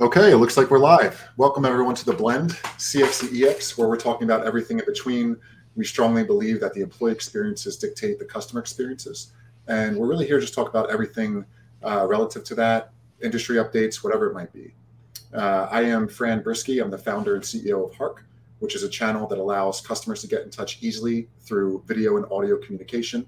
Okay, it looks like we're live. Welcome everyone to the Blend CXCEX, where we're talking about everything in between. We strongly believe that the employee experiences dictate the customer experiences, and we're really here to just talk about everything uh, relative to that, industry updates, whatever it might be. Uh, I am Fran Brisky. I'm the founder and CEO of Hark, which is a channel that allows customers to get in touch easily through video and audio communication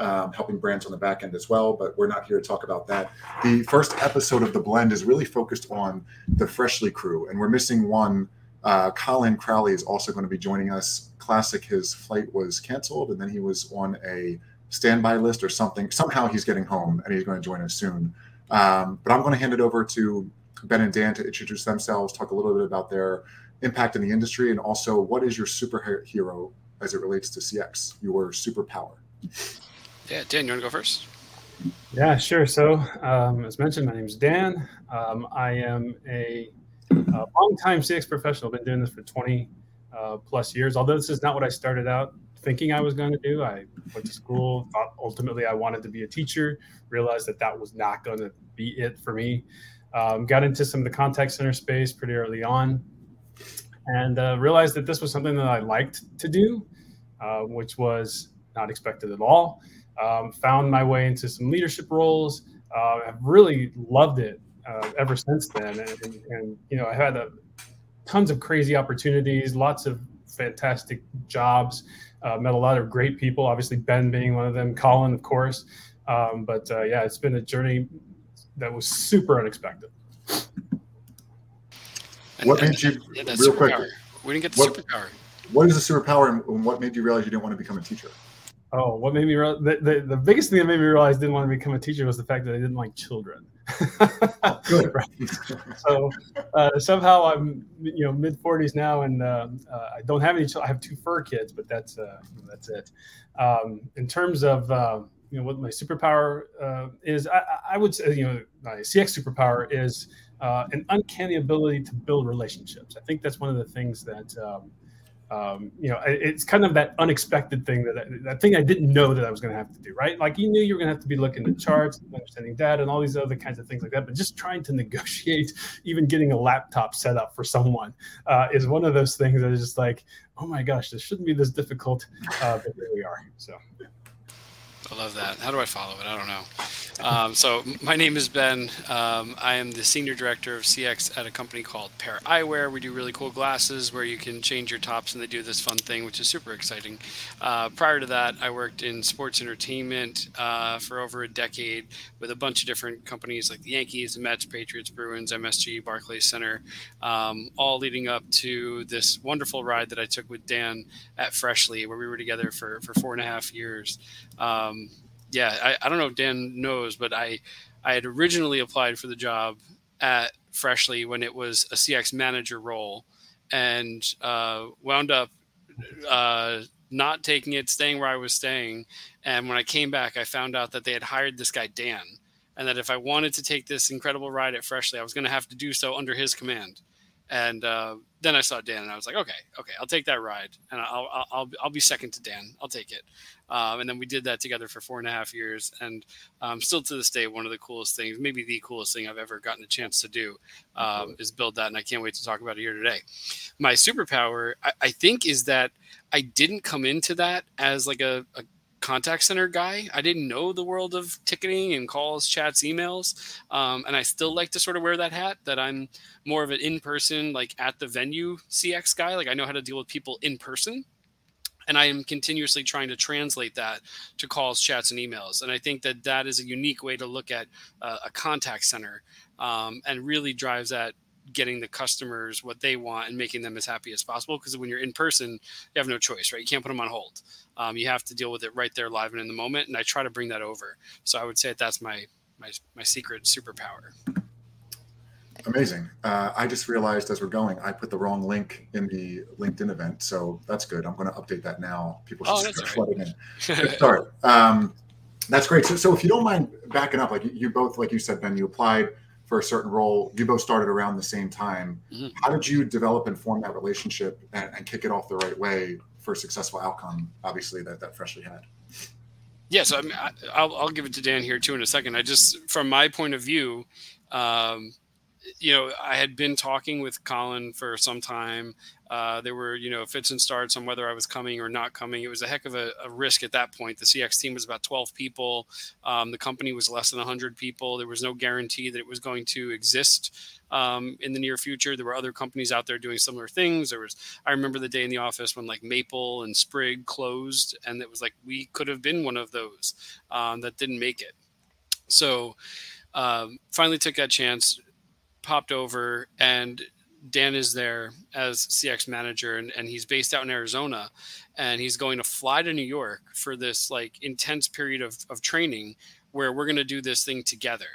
um, helping brands on the back end as well. But we're not here to talk about that. The first episode of the blend is really focused on the Freshly crew, and we're missing one. Uh, Colin Crowley is also going to be joining us. Classic, his flight was canceled, and then he was on a standby list or something. Somehow he's getting home, and he's going to join us soon. Um, but I'm going to hand it over to Ben and Dan to introduce themselves, talk a little bit about their impact in the industry, and also what is your superhero as it relates to CX, your superpower. Yeah, Dan, you want to go first? Yeah, sure. So, um, as mentioned, my name is Dan. Um, I am a, a long-time CX professional. I've been doing this for 20 uh, plus years. Although this is not what I started out thinking I was going to do. I went to school. Thought ultimately I wanted to be a teacher. Realized that that was not going to be it for me. Um, got into some of the contact center space pretty early on, and uh, realized that this was something that I liked to do, uh, which was not expected at all. Um, found my way into some leadership roles. Uh, I've really loved it uh, ever since then, and, and, and, you know I had a, tons of crazy opportunities, lots of fantastic jobs. Uh, met a lot of great people. Obviously, Ben being one of them, Colin, of course. Um, but uh, yeah, it's been a journey that was super unexpected. What made you yeah, real quick? We didn't get the what, superpower. What is the superpower, and what made you realize you didn't want to become a teacher? Oh, what made me real the, the, the biggest thing that made me realize I didn't want to become a teacher was the fact that I didn't like children. Good. so uh, somehow I'm you know mid 40s now, and uh, uh, I don't have any. children. I have two fur kids, but that's uh, that's it. Um, in terms of uh, you know what my superpower uh, is, I, I, would say you know my CX superpower is an uncanny ability to build relationships. I think that's one of the things that. Um, um, you know, it's kind of that unexpected thing that that thing I didn't know that I was going to have to do, right? Like you knew you were going to have to be looking at charts, understanding data, and all these other kinds of things like that. But just trying to negotiate, even getting a laptop set up for someone, uh, is one of those things that is just like, oh my gosh, this shouldn't be this difficult, uh, but here we are. So. I love that. How do I follow it? I don't know. Um, so my name is Ben. Um, I am the senior director of CX at a company called Pair Eyewear. We do really cool glasses where you can change your tops, and they do this fun thing, which is super exciting. Uh, prior to that, I worked in sports entertainment uh, for over a decade with a bunch of different companies like the Yankees, the Mets, Patriots, Bruins, MSG, Barclays Center, um, all leading up to this wonderful ride that I took with Dan at Freshly, where we were together for for four and a half years. Um, yeah, I, I don't know if Dan knows, but I I had originally applied for the job at Freshly when it was a CX manager role, and uh, wound up uh, not taking it, staying where I was staying. And when I came back, I found out that they had hired this guy Dan, and that if I wanted to take this incredible ride at Freshly, I was going to have to do so under his command. And uh, then I saw Dan, and I was like, okay, okay, I'll take that ride, and I'll I'll I'll, I'll be second to Dan. I'll take it. Um, and then we did that together for four and a half years, and um, still to this day, one of the coolest things, maybe the coolest thing I've ever gotten a chance to do, um, is build that, and I can't wait to talk about it here today. My superpower, I, I think, is that I didn't come into that as like a, a contact center guy. I didn't know the world of ticketing and calls, chats, emails. Um, and I still like to sort of wear that hat that I'm more of an in person, like at the venue CX guy. Like I know how to deal with people in person. And I am continuously trying to translate that to calls, chats, and emails. And I think that that is a unique way to look at uh, a contact center um, and really drives that getting the customers what they want and making them as happy as possible. Because when you're in person, you have no choice, right? You can't put them on hold. Um, you have to deal with it right there, live and in the moment. And I try to bring that over. So I would say that that's my my my secret superpower. Amazing. Uh, I just realized as we're going, I put the wrong link in the LinkedIn event, so that's good. I'm going to update that now. People should oh, start flooding in. start. Um, that's great. So, so if you don't mind backing up, like you both, like you said, Ben, you applied for a certain role. You both started around the same time. Mm-hmm. How did you develop and form that relationship and, and, kick it off the right way for a successful outcome? Obviously, that that freshly had. Yeah, so I mean, I, will I'll give it to Dan here too in a second. I just, from my point of view, um, you know, I had been talking with Colin for some time. Uh, there were, you know, fits and starts on whether I was coming or not coming. It was a heck of a, a risk at that point. The CX team was about 12 people. Um, the company was less than 100 people. There was no guarantee that it was going to exist um, in the near future. There were other companies out there doing similar things. There was, I remember the day in the office when like Maple and Sprig closed, and it was like we could have been one of those um, that didn't make it. So um, finally took that chance, popped over, and Dan is there as CX manager, and, and he's based out in Arizona, and he's going to fly to New York for this like intense period of, of training where we're going to do this thing together.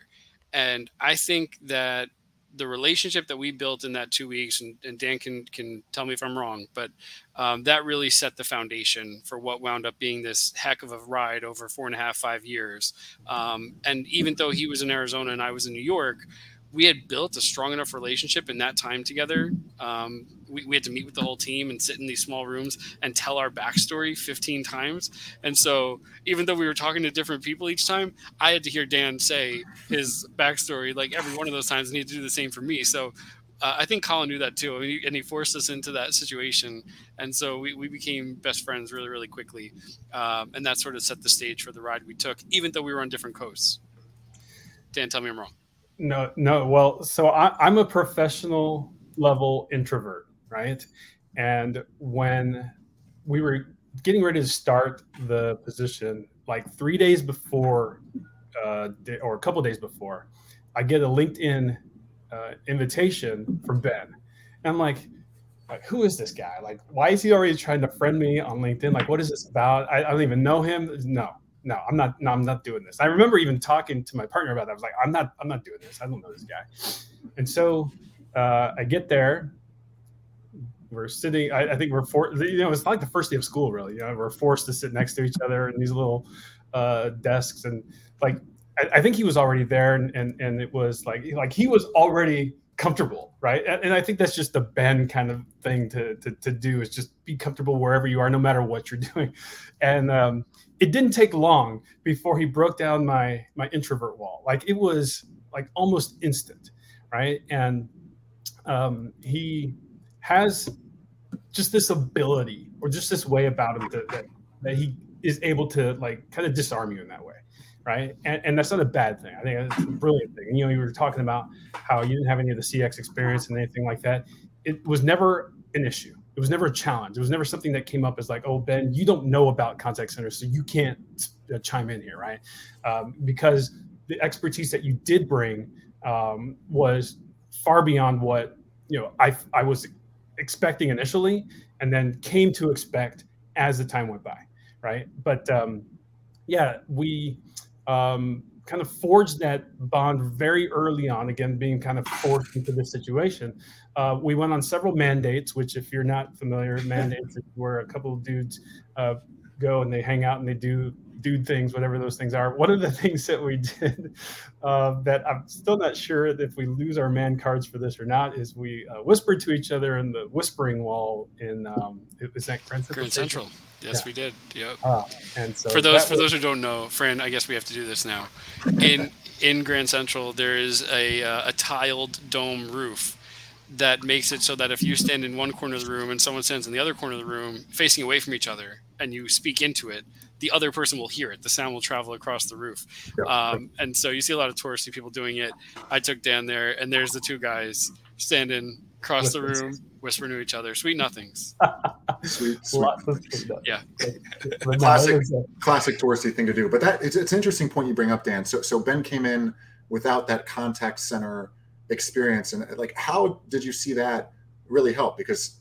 And I think that the relationship that we built in that two weeks, and, and Dan can can tell me if I'm wrong, but um, that really set the foundation for what wound up being this heck of a ride over four and a half, five years. Um, and even though he was in Arizona and I was in New York, we had built a strong enough relationship in that time together. Um, we, we, had to meet with the whole team and sit in these small rooms and tell our backstory 15 times. And so, even though we were talking to different people each time, I had to hear Dan say his backstory like every one of those times, and he had to do the same for me. So, uh, I think Colin knew that too, and he forced us into that situation. And so we, we became best friends really, really quickly. Um, and that sort of set the stage for the ride we took, even though we were on different coasts. Dan, tell me I'm wrong. No, no. Well, so I, I'm a professional level introvert, right? And when we were getting ready to start the position, like three days before, uh, or a couple days before, I get a LinkedIn uh, invitation from Ben. And I'm like, who is this guy? Like, why is he already trying to friend me on LinkedIn? Like, what is this about? I, I don't even know him. No, no, I'm not. No, I'm not doing this. I remember even talking to my partner about that. I was like, I'm not. I'm not doing this. I don't know this guy. And so uh, I get there. We're sitting. I, I think we're for. You know, it's like the first day of school, really. You know, we're forced to sit next to each other in these little uh, desks, and like I, I, think he was already there, and, and and it was like like he was already comfortable, right? And, I think that's just the Ben kind of thing to, to to do is just be comfortable wherever you are, no matter what you're doing, and. um it didn't take long before he broke down my my introvert wall. Like it was like almost instant, right? And um, he has just this ability or just this way about him that, that, that he is able to like kind of disarm you in that way right? And, and that's not a bad thing. I think it's a brilliant thing. And, you know you were talking about how you didn't have any of the cx experience and anything like that. It was never an issue. It was never a challenge. It was never something that came up as like, oh, Ben, you don't know about contact centers, so you can't uh, chime in here, right? Um, because the expertise that you did bring um, was far beyond what you know I I was expecting initially, and then came to expect as the time went by, right? But um, yeah, we um, kind of forged that bond very early on. Again, being kind of forced into this situation, uh, we went on several man dates. Which, if you're not familiar, man dates where a couple of dudes uh, go and they hang out and they do dude things, whatever those things are. One of the things that we did uh, that I'm still not sure if we lose our man cards for this or not is we uh, whispered to each other in the whispering wall in um, is that Grand Central? Grand Central. Yes, yeah. we did. Yep. Uh, and so for those for was... those who don't know, Fran, I guess we have to do this now. In in Grand Central, there is a uh, a tiled dome roof that makes it so that if you stand in one corner of the room and someone stands in the other corner of the room, facing away from each other, and you speak into it, the other person will hear it. The sound will travel across the roof. Yeah. Um, and so you see a lot of touristy people doing it. I took Dan there, and there's the two guys standing across the room, whispering to each other. Sweet nothings. sweet, sweet. Yeah. classic, classic touristy thing to do. But that it's, it's an interesting point you bring up, Dan. So, so Ben came in without that contact center experience, and like, how did you see that really help? Because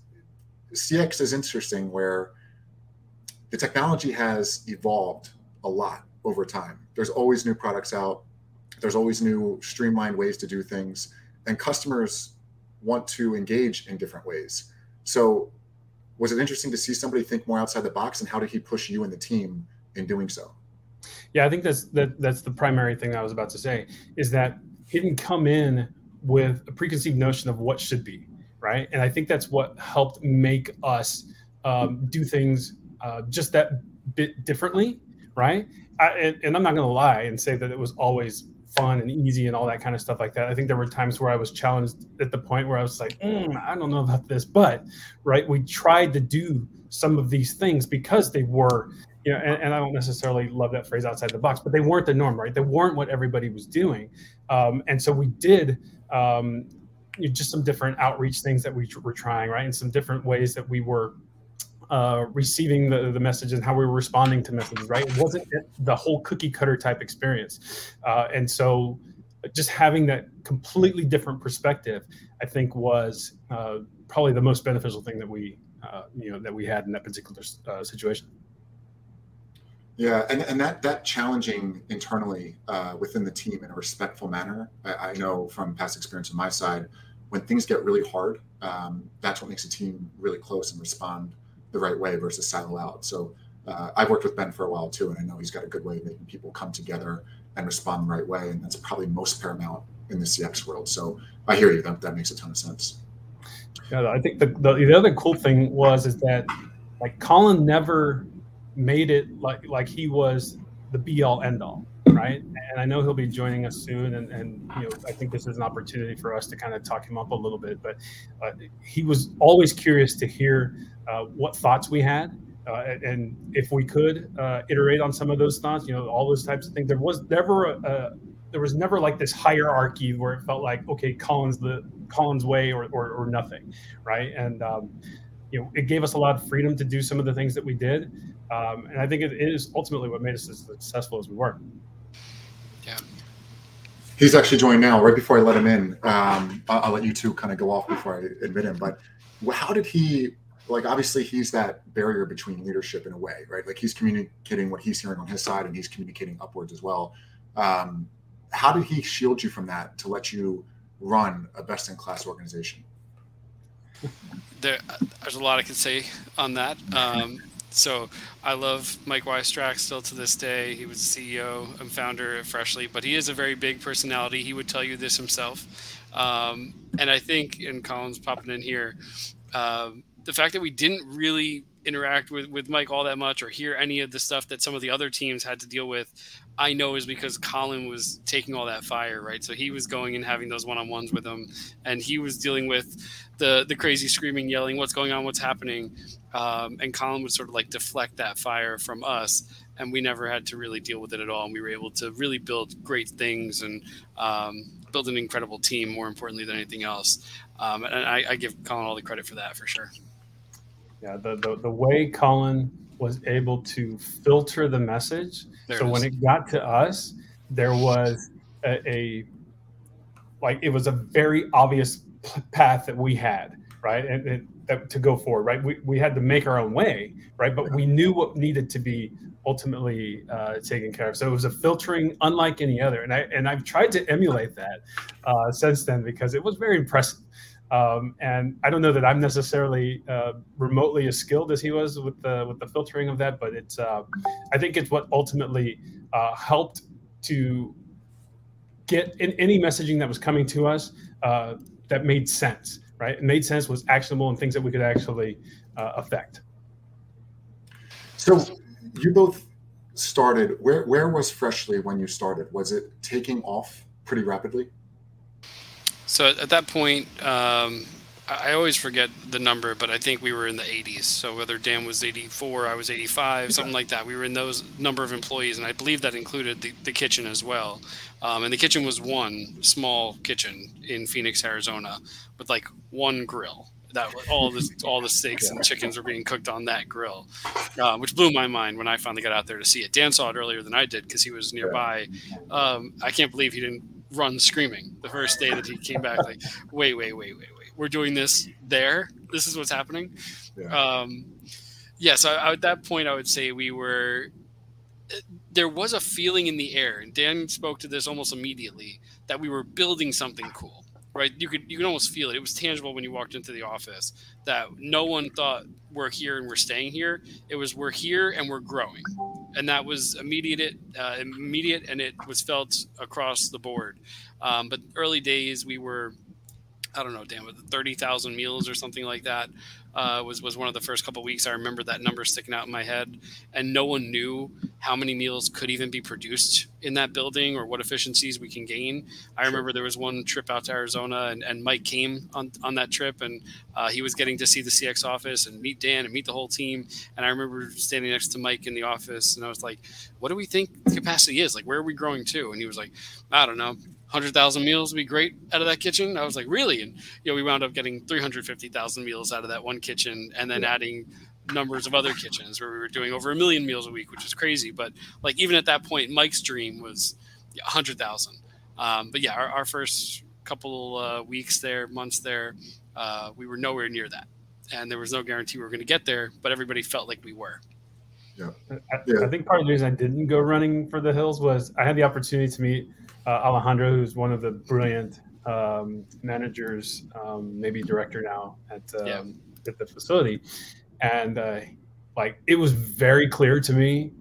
CX is interesting, where the technology has evolved a lot over time. There's always new products out. There's always new streamlined ways to do things, and customers want to engage in different ways. So, was it interesting to see somebody think more outside the box, and how did he push you and the team in doing so? Yeah, I think that's that, that's the primary thing I was about to say is that he didn't come in with a preconceived notion of what should be, right? And I think that's what helped make us um, do things uh, just that bit differently, right? I, and, and, I'm not going to lie and say that it was always fun and easy and all that kind of stuff like that. I think there were times where I was challenged at the point where I was like, mm, I don't know about this, but right, we tried to do some of these things because they were, you know, and, and I don't necessarily love that phrase outside the box, but they weren't the norm, right? They weren't what everybody was doing, um, and so we did. Um, just some different outreach things that we were trying, right, and some different ways that we were uh, receiving the, the message and how we were responding to messages, right? It wasn't the whole cookie cutter type experience. Uh, and so just having that completely different perspective, I think was uh, probably the most beneficial thing that we, uh, you know, that we had in that particular uh, situation. Yeah, and, and that that challenging internally uh, within the team in a respectful manner. I, I, know from past experience on my side, when things get really hard, um, that's what makes a team really close and respond the right way versus silo out. So uh, I've worked with Ben for a while too, and I know he's got a good way of making people come together and respond the right way, and that's probably most paramount in the CX world. So I hear you. That that makes a ton of sense. Yeah, I think the, the, the other cool thing was is that like Colin never made it like like he was the be all end all right? And I know he'll be joining us soon, and, and you know I think this is an opportunity for us to kind of talk him up a little bit. But uh, he was always curious to hear what thoughts we had, uh, and if we could uh, iterate on some of those thoughts, you know, all those types of things. There was never a, a, there was never like this hierarchy where it felt like okay, Colin's the Colin's way or or, or nothing, right? And um, you know, it gave us a lot of freedom to do some of the things that we did. Um, and I think it is ultimately what made us as successful as we were. Yeah. He's actually joined now. Right before I let him in, um, I'll, let you two kind of go off before I admit him. But how did he? Like, obviously, he's that barrier between leadership in a way, right? Like, he's communicating what he's hearing on his side, and he's communicating upwards as well. Um, how did he shield you from that to let you run a best-in-class organization? There, there's a lot I can say on that. Um, so I love Mike Wystrach still to this day. He was CEO and founder of Freshly, but he is a very big personality. He would tell you this himself. Um, and I think, and Colin's popping in here, uh, the fact that we didn't really interact with, with Mike all that much or hear any of the stuff that some of the other teams had to deal with, I know is because Colin was taking all that fire, right? So he was going and having those one on ones with him, and he was dealing with the the crazy screaming, yelling, "What's going on? What's happening?" Um, and Colin would sort of like deflect that fire from us, and we never had to really deal with it at all. And we were able to really build great things and um, build an incredible team. More importantly than anything else, um, and I, I, give Colin all the credit for that for sure. Yeah, the the, the way Colin was able to filter the message. There so when it got to us, there was a, a like it was a very obvious path that we had, right? And, and that, to go forward, right? We, we had to make our own way, right? But we knew what needed to be ultimately uh, taken care of. So it was a filtering unlike any other, and I and I've tried to emulate that uh, since then because it was very impressive. Um, and I don't know that I'm necessarily uh, remotely as skilled as he was with the with the filtering of that, but it's uh, I think it's what ultimately uh, helped to get in any messaging that was coming to us uh, that made sense right? It made sense, was actionable, and things that we could actually uh, affect. So you both started. Where where was Freshly when you started? Was it taking off pretty rapidly? So at that point, um, I always forget the number, but I think we were in the 80s. So whether Dan was 84, I was 85, something like that. We were in those number of employees, and I believe that included the, the kitchen as well. Um, and the kitchen was one small kitchen in Phoenix, Arizona, with like one grill. That all the all the steaks and chickens were being cooked on that grill, uh, which blew my mind when I finally got out there to see it. Dan saw it earlier than I did because he was nearby. Um, I can't believe he didn't run screaming the first day that he came back. Like, wait, wait, wait, wait, wait. We're doing this there. This is what's happening. Yeah. Um, yeah. So I, at that point, I would say we were there was a feeling in the air, and Dan spoke to this almost immediately that we were building something cool. Right? You could you could almost feel it. It was tangible when you walked into the office that no one thought we're here and we're staying here. It was we're here and we're growing, and that was immediate, uh, immediate, and it was felt across the board. Um, but early days we were I don't know, damn it, thirty thousand meals or something like that. Uh, was was one of the first couple weeks. I remember that number sticking out in my head, and no one knew how many meals could even be produced in that building or what efficiencies we can gain. I remember there was one trip out to Arizona, and, and Mike came on on that trip, and uh, he was getting to see the CX office and meet Dan and meet the whole team. And I remember standing next to Mike in the office, and I was like, "What do we think capacity is? Like, where are we growing to?" And he was like, "I don't know." Hundred thousand meals would be great out of that kitchen. I was like, really? And you know, we wound up getting three hundred fifty thousand meals out of that one kitchen, and then adding numbers of other kitchens where we were doing over a million meals a week, which is crazy. But like even at that point, Mike's dream was a hundred thousand. Um, but yeah, our, our first couple uh, weeks there, months there, uh, we were nowhere near that, and there was no guarantee we were going to get there. But everybody felt like we were. Yeah. I, yeah. I think part of the reason I didn't go running for the hills was I had the opportunity to meet uh, Alejandro, who's one of the brilliant um, managers, um, maybe director now at, um, yeah. at the facility. And uh, like it was very clear to me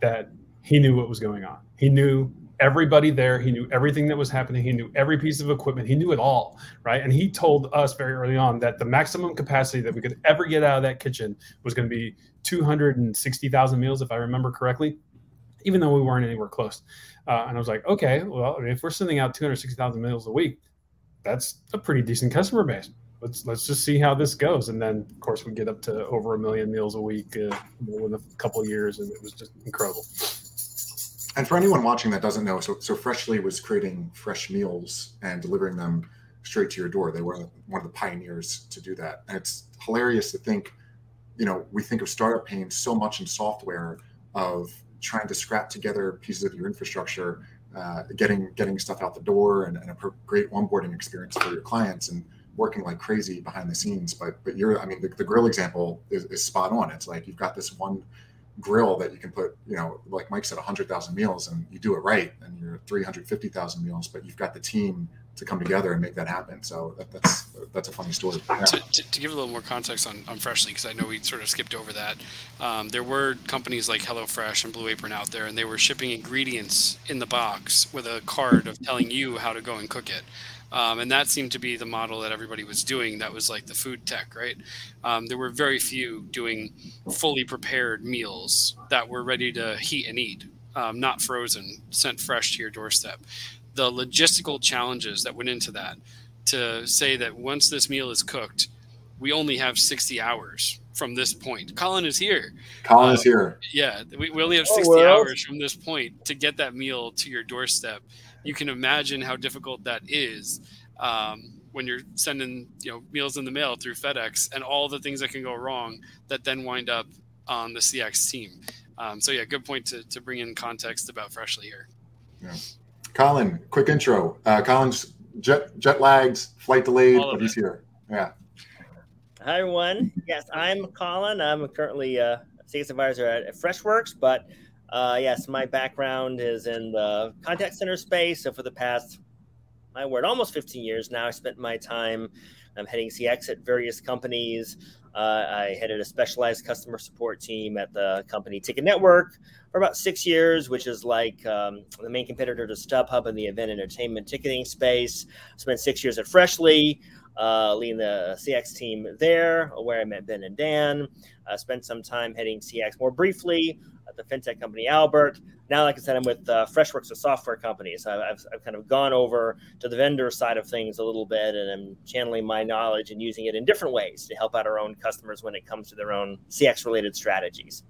that he knew what was going on. He knew everybody there. He knew everything that was happening. He knew every piece of equipment. He knew it all, right? And he told us very early on that the maximum capacity that we could ever get out of that kitchen was going to be 260,000 meals, if I remember correctly, even though we weren't anywhere close. Uh, and I was like, okay, well, if we're sending out 260,000 meals a week, that's a pretty decent customer base. Let's let's just see how this goes. And then, of course, we get up to over a million meals a week uh, within a couple years, and it was just incredible. And for anyone watching that doesn't know, so so Freshly was creating fresh meals and delivering them straight to your door. They were one of the pioneers to do that, and it's hilarious to think. You know, we think of startup pain so much in software of trying to scrap together pieces of your infrastructure, uh, getting getting stuff out the door, and, and, a great onboarding experience for your clients, and working like crazy behind the scenes. But but you're, I mean, the, the grill example is, is spot on. It's like you've got this one grill that you can put, you know, like Mike said, 100,000 meals, and you do it right, and you're 350,000 meals, but you've got the team to come together and make that happen. So that, that's that's a funny story. Yeah. To, to, to, give a little more context on, on Freshly, because I know we sort of skipped over that, um, there were companies like HelloFresh and Blue Apron out there, and they were shipping ingredients in the box with a card of telling you how to go and cook it. Um, and that seemed to be the model that everybody was doing. That was like the food tech, right? Um, there were very few doing fully prepared meals that were ready to heat and eat, um, not frozen, sent fresh to your doorstep the logistical challenges that went into that to say that once this meal is cooked, we only have 60 hours from this point. Colin is here. Colin uh, is here. Yeah, we, we only have 60 oh, well. hours from this point to get that meal to your doorstep. You can imagine how difficult that is um, when you're sending you know meals in the mail through FedEx and all the things that can go wrong that then wind up on the CX team. Um, so yeah, good point to, to bring in context about Freshly here. Yeah. Colin, quick intro. Uh, Colin's jet jet lagged, flight delayed, but he's here. Yeah. Hi everyone. Yes, I'm Colin. I'm currently a sales advisor at Freshworks, but uh, yes, my background is in the contact center space. So for the past, my word, almost 15 years now, I spent my time I'm heading CX at various companies. Uh, I headed a specialized customer support team at the company TicketNetwork for about six years, which is like um, the main competitor to StubHub in the event entertainment ticketing space. Spent six years at Freshly, uh, leading the CX team there, where I met Ben and Dan. Uh, spent some time heading CX more briefly at the fintech company Albert. Now, like I said, I'm with uh, Freshworks, a software company. So I've, I've kind of gone over to the vendor side of things a little bit, and I'm channeling my knowledge and using it in different ways to help out our own customers when it comes to their own CX related strategies.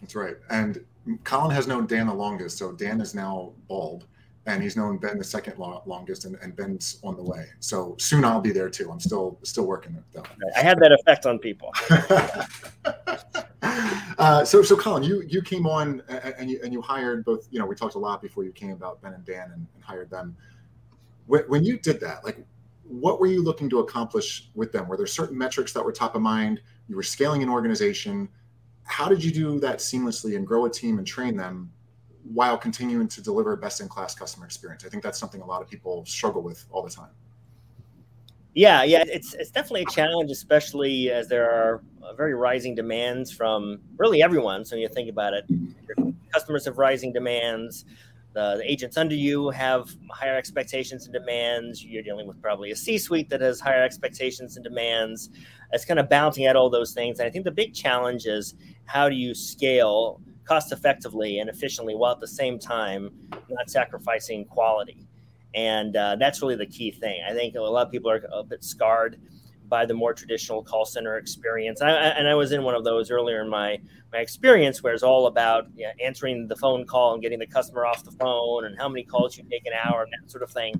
That's right. And Colin has known Dan the longest. So Dan is now bald and he's known Ben the second longest, and, and, Ben's on the way. So soon I'll be there too. I'm still still working it though. I had that effect on people. uh, so so Colin, you you came on and you and you hired both. You know, we talked a lot before you came about Ben and Dan and, and hired them. When, when you did that, like, what were you looking to accomplish with them? Were there certain metrics that were top of mind? You were scaling an organization. How did you do that seamlessly and grow a team and train them while continuing to deliver best in class customer experience. I think that's something a lot of people struggle with all the time. Yeah, yeah, it's it's definitely a challenge, especially as there are very rising demands from really everyone. So you think about it, customers have rising demands. the, the, agents under you have higher expectations and demands. You're dealing with probably a C suite that has higher expectations and demands. It's kind of bouncing at all those things. And I think the big challenge is how do you scale cost effectively and efficiently while at the same time not sacrificing quality? And uh, that's really the key thing. I think a lot of people are a bit scarred by the more traditional call center experience. I, and I was in one of those earlier in my my experience, where it's all about you know, answering the phone call and getting the customer off the phone, and how many calls you take an hour, and that sort of thing.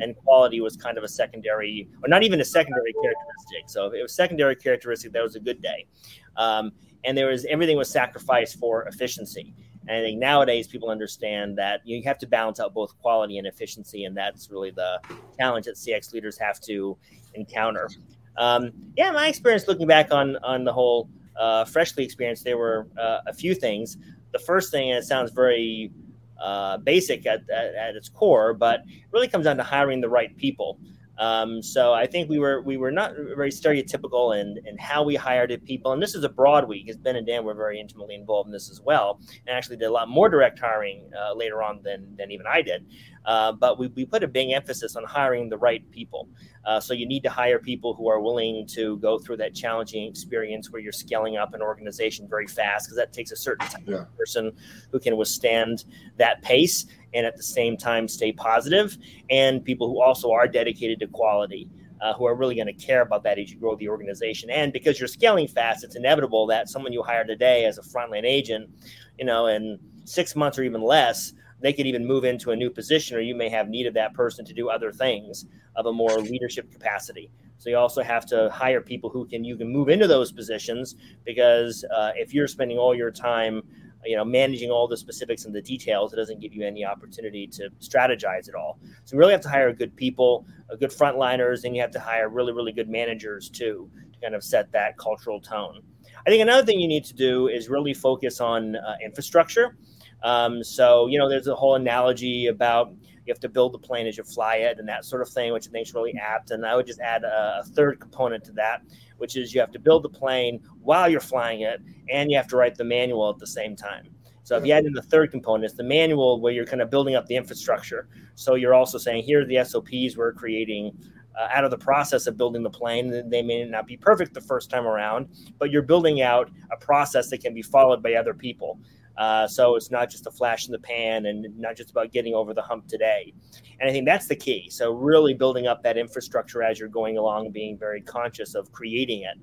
And quality was kind of a secondary, or not even a secondary characteristic. So if it was secondary characteristic, that was a good day. Um, and there was everything was sacrificed for efficiency. And I think nowadays people understand that you have to balance out both quality and efficiency, and that's really the challenge that CX leaders have to encounter. Um, yeah, my experience looking back on on the whole uh, Freshly experience, there were uh, a few things. The first thing, and it sounds very uh, basic at, at, at, its core, but it really comes down to hiring the right people. Um, so I think we were we were not very stereotypical in in how we hired people, and this is a broad week. Because Ben and Dan were very intimately involved in this as well, and actually did a lot more direct hiring uh, later on than than even I did. Uh, but we, we put a big emphasis on hiring the right people. Uh, so you need to hire people who are willing to go through that challenging experience where you're scaling up an organization very fast because that takes a certain type yeah. of person who can withstand that pace and at the same time stay positive, and people who also are dedicated to quality. Uh, who are really going to care about that as you grow the organization. And because you're scaling fast, it's inevitable that someone you hire today as a frontline agent, you know, in six months or even less, they could even move into a new position, or you may have need of that person to do other things of a more leadership capacity. So you also have to hire people who can you can move into those positions because uh, if you're spending all your time you know managing all the specifics and the details it doesn't give you any opportunity to strategize at all. So you really have to hire good people a good frontliners and you have to hire really really good managers too to kind of set that cultural tone. I think another thing you need to do is really focus on uh, infrastructure um, so, you know, there's a whole analogy about you have to build the plane as you fly it and that sort of thing, which I think is really apt. And I would just add a, a, third component to that, which is you have to build the plane while you're flying it and you have to write the manual at the same time. So if you add in the third component, it's the manual where you're kind of building up the infrastructure. So you're also saying, here are the SOPs we're creating uh, out of the process of building the plane. They may not be perfect the first time around, but you're building out a process that can be followed by other people. Uh, so it's not just a flash in the pan and not just about getting over the hump today. And I think that's the key. So really building up that infrastructure as you're going along, being very conscious of creating it.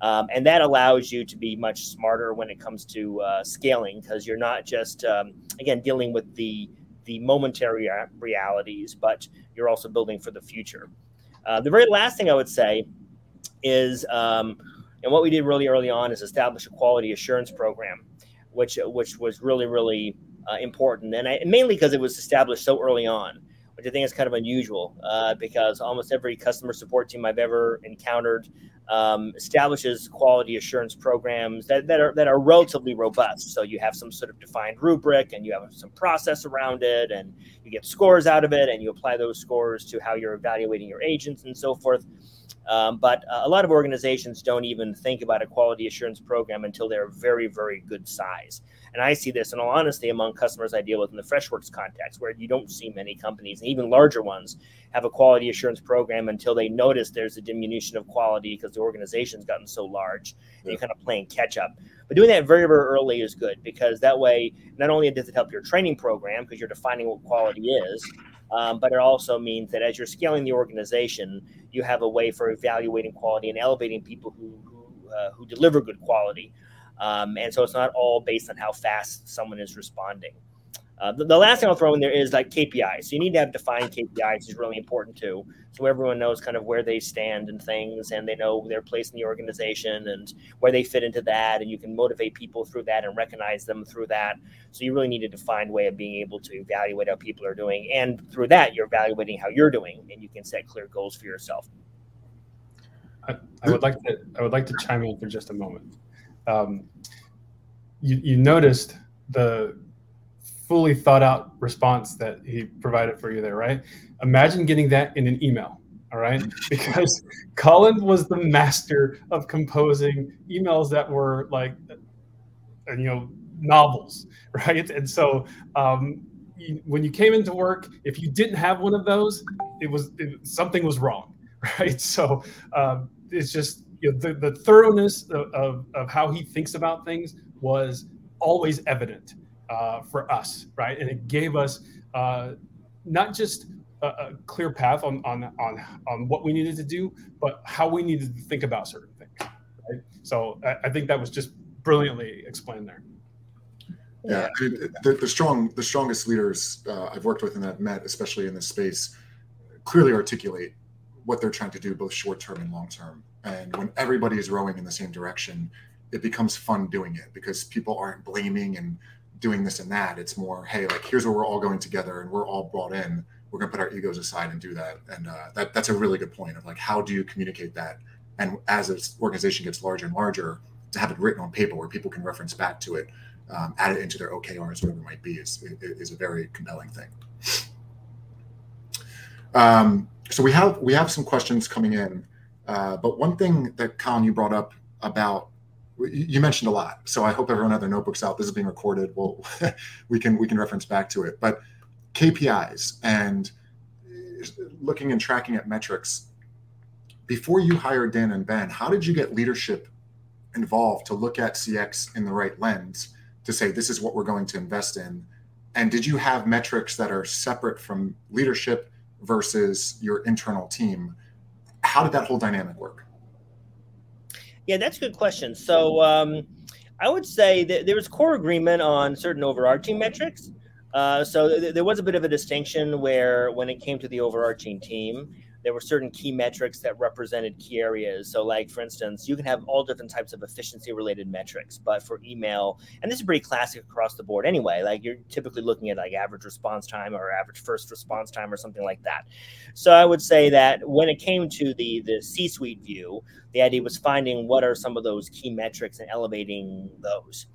Um, and that allows you to be much smarter when it comes to uh, scaling because you're not just um, again dealing with the the momentary realities, but you're also building for the future. Uh, the very last thing I would say is, um, and what we did really early on is establish a quality assurance program which which was really really uh, important, and I, mainly because it was established so early on, which I think is kind of unusual uh, because almost every customer support team I've ever encountered um, establishes quality assurance programs that, that are that are relatively robust. So you have some sort of defined rubric, and you have some process around it, and you get scores out of it, and you apply those scores to how you're evaluating your agents and so forth. Um, but uh, a lot of organizations don't even think about a quality assurance program until they're very, very good size. And I see this, in all honesty, among customers I deal with in the Freshworks context, where you don't see many companies, and even larger ones, have a quality assurance program until they notice there's a diminution of quality because the organization's gotten so large. Yeah. You're kind of playing catch up. But doing that very, very early is good because that way, not only does it help your training program because you're defining what quality is, um, but it also means that as you're scaling the organization, you have a way for evaluating quality and elevating people who who, uh, who deliver good quality. Um, and so it's not all based on how fast someone is responding. Uh, the, the, last thing I'll throw in there is like KPIs. So you need to have defined KPIs is really important too. So everyone knows kind of where they stand and things, and they know their place in the organization and where they fit into that, and you can motivate people through that and recognize them through that. So you really need a defined way of being able to evaluate how people are doing, and through that you're evaluating how you're doing, and you can set clear goals for yourself. I, I would like to I would like to chime in for just a moment. Um, you, you noticed the fully thought out response that he provided for you there, right? Imagine getting that in an email, all right? Because Colin was the master of composing emails that were like, and you know, novels, right? And so, um, you, when you came into work, if you didn't have one of those, it was it, something was wrong, right? So um, it's just you know, the, the thoroughness of, of, of, how he thinks about things was always evident uh, for us, right? And it gave us uh, not just a, a, clear path on, on on on what we needed to do, but how we needed to think about certain things. Right? So I, I think that was just brilliantly explained there. Yeah, I mean, the, the, strong, the strongest leaders uh, I've worked with and that I've met, especially in this space, clearly articulate what they're trying to do, both short term and long term. And when everybody is rowing in the same direction, it becomes fun doing it because people aren't blaming and doing this and that. It's more, hey, like here's where we're all going together and we're all brought in. We're gonna put our egos aside and do that. And uh, that that's a really good point of like how do you communicate that? And as this organization gets larger and larger, to have it written on paper where people can reference back to it um, add it into their OKRs, whatever it might be, is, is a very compelling thing. Um, so we have we have some questions coming in, uh, but one thing that Colin you brought up about you mentioned a lot, so I hope everyone had their notebooks out. This is being recorded. Well, we can we can reference back to it, but KPIs and looking and tracking at metrics. Before you hired Dan and Ben, how did you get leadership involved to look at CX in the right lens? to say this is what we're going to invest in and did you have metrics that are separate from leadership versus your internal team how did that whole dynamic work? Yeah that's a good question. So um, i would say that there was core agreement on certain overarching metrics. Uh, so th- there was a bit of a distinction where when it came to the overarching team there were certain key metrics that represented key areas. So, like for instance, you can have all different types of efficiency related metrics, but for email, and this is pretty classic across the board anyway, like you're typically looking at like average response time or average first response time or something like that. So, I would say that when it came to the the C suite view, the idea was finding what are some of those key metrics and elevating those.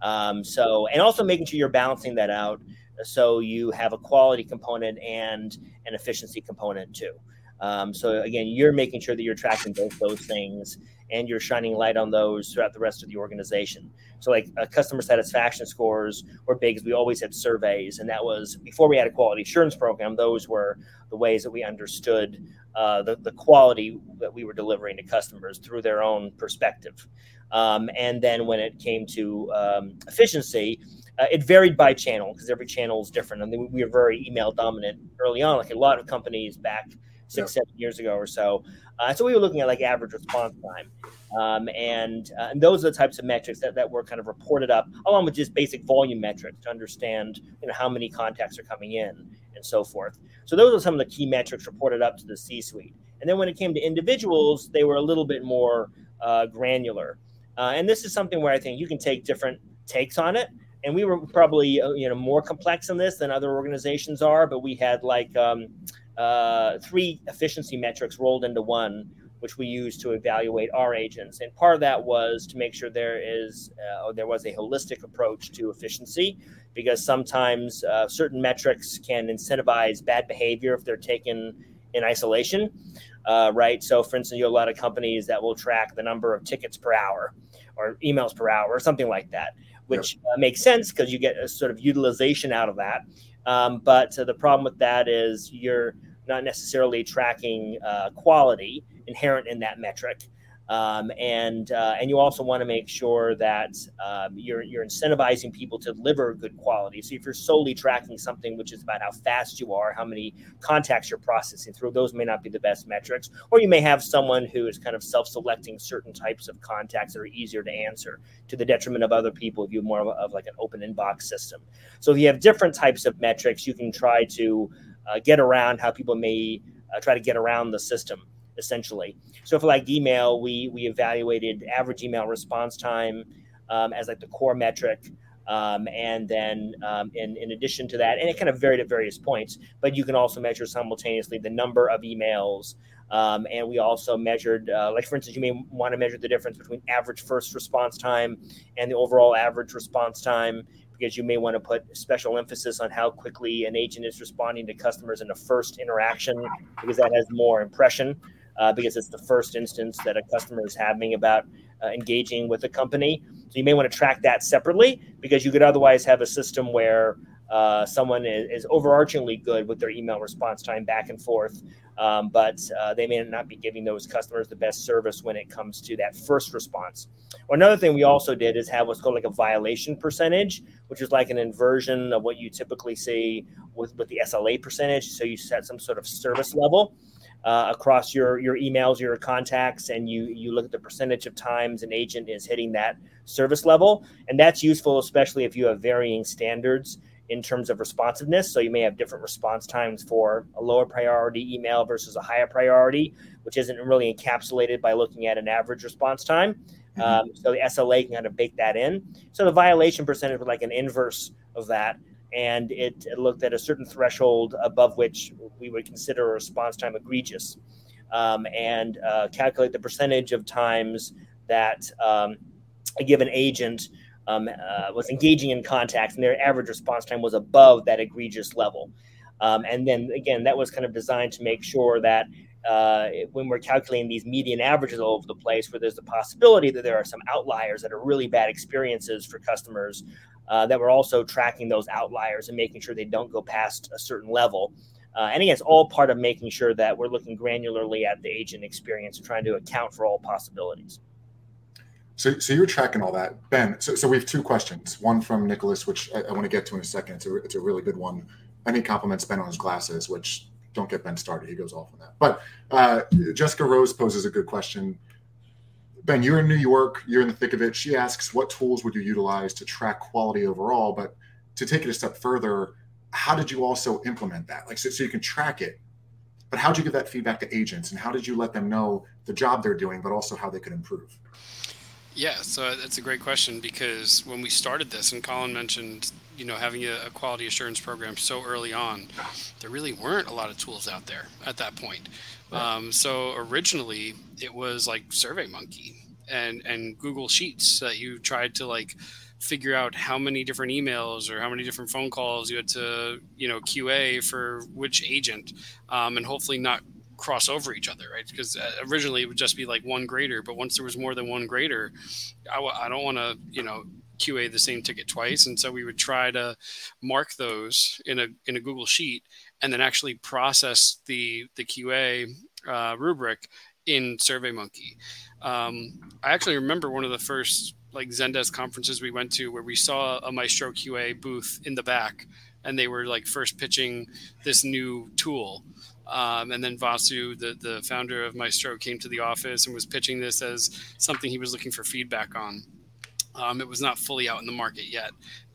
Um, so, and also making sure you're balancing that out so you have a quality component and an efficiency component too. Um, so again, you're making sure that you're tracking both those things and you're shining light on those throughout the rest of the organization. So like uh, customer satisfaction scores were big because we always had surveys, and that was before we had a quality assurance program. Those were the ways that we understood uh, the the quality that we were delivering to customers through their own perspective. Um, and then when it came to um, efficiency, uh, it varied by channel because every channel is different. I and mean, we were very email dominant early on, like a lot of companies back six, seven years ago or so. Uh, so we were looking at like average response time. Um, and, uh, and those are the types of metrics that, that were kind of reported up along with just basic volume metrics to understand you know, how many contacts are coming in and so forth. So those are some of the key metrics reported up to the C-suite. And then when it came to individuals, they were a little bit more uh, granular. Uh, and this is something where I think you can take different takes on it. And we were probably uh, you know more complex in this than other organizations are, but we had like um, uh, three efficiency metrics rolled into one, which we use to evaluate our agents. And part of that was to make sure there is uh, there was a holistic approach to efficiency, because sometimes uh, certain metrics can incentivize bad behavior if they're taken in isolation. Uh, right. So, for instance, you have a lot of companies that will track the number of tickets per hour or emails per hour or something like that, which yep. Uh, makes sense because you get a sort of utilization out of that. Um, but the problem with that is you're not necessarily tracking uh, quality inherent in that metric. Um, and uh, and you also want to make sure that um, you're you're incentivizing people to deliver good quality. So if you're solely tracking something which is about how fast you are, how many contacts you're processing through, those may not be the best metrics. Or you may have someone who is kind of self-selecting certain types of contacts that are easier to answer to the detriment of other people if you have more of, of like an open inbox system. So if you have different types of metrics, you can try to uh, get around how people may uh, try to get around the system essentially. So for like email, we we evaluated average email response time um, as like the core metric. Um, and then um, in, in addition to that, and it kind of varied at various points, but you can also measure simultaneously the number of emails. Um, and we also measured, uh, like for instance, you may want to measure the difference between average first response time and the overall average response time because you may want to put special emphasis on how quickly an agent is responding to customers in the first interaction because that has more impression uh, because it's the first instance that a customer is having about uh, engaging with a company. So you may want to track that separately because you could otherwise have a system where uh, someone is, is, overarchingly good with their email response time back and forth, um, but uh, they may not be giving those customers the best service when it comes to that first response. Well, another thing we also did is have what's called like a violation percentage, which is like an inversion of what you typically see with, with the SLA percentage. So you set some sort of service level. Uh, across your your emails, your contacts, and you you look at the percentage of times an agent is hitting that service level, and that's useful, especially if you have varying standards in terms of responsiveness. So you may have different response times for a lower priority email versus a higher priority, which isn't really encapsulated by looking at an average response time. Mm-hmm. Um, so the SLA can kind of bake that in. So the violation percentage was like an inverse of that. And it, it looked at a certain threshold above which we would consider a response time egregious um, and uh, calculate the percentage of times that um, a given agent um, uh, was engaging in contacts, and their average response time was above that egregious level. Um, and then again, that was kind of designed to make sure that uh, when we're calculating these median averages all over the place, where there's the possibility that there are some outliers that are really bad experiences for customers, uh, that we're also tracking those outliers and making sure they don't go past a certain level. Uh, and again, it's all part of making sure that we're looking granularly at the agent experience and trying to account for all possibilities. So, so you're tracking all that, Ben. So, so we have two questions. One from Nicholas, which I, I want to get to in a second. It's a, it's a really good one. He compliments Ben on his glasses, which don't get Ben started. He goes off on that. But uh, Jessica Rose poses a good question. Ben, you're in New York. You're in the thick of it. She asks, what tools would you utilize to track quality overall? But to take it a step further, how did you also implement that? Like, so, so you can track it, but how did you give that feedback to agents, and how did you let them know the job they're doing, but also how they could improve? Yeah, so that's a great question because when we started this, and Colin mentioned, you know, having a, a, quality assurance program so early on, there really weren't a lot of tools out there at that point. Right. Um, so originally, it was like SurveyMonkey and and Google Sheets that you tried to like figure out how many different emails or how many different phone calls you had to you know QA for which agent, um, and hopefully not cross over each other, right? Because uh, originally it would just be like one grader, but once there was more than one grader, I w- I don't want to, you know, QA the same ticket twice, and so we would try to mark those in a in a Google sheet, and then actually process the the QA uh, rubric in SurveyMonkey. Um, I actually remember one of the first like Zendesk conferences we went to where we saw a Maestro QA booth in the back, and they were like first pitching this new tool um, and then Vasu, the, the founder of Maestro, came to the office and was pitching this as something he was looking for feedback on. Um, it was not fully out in the market yet.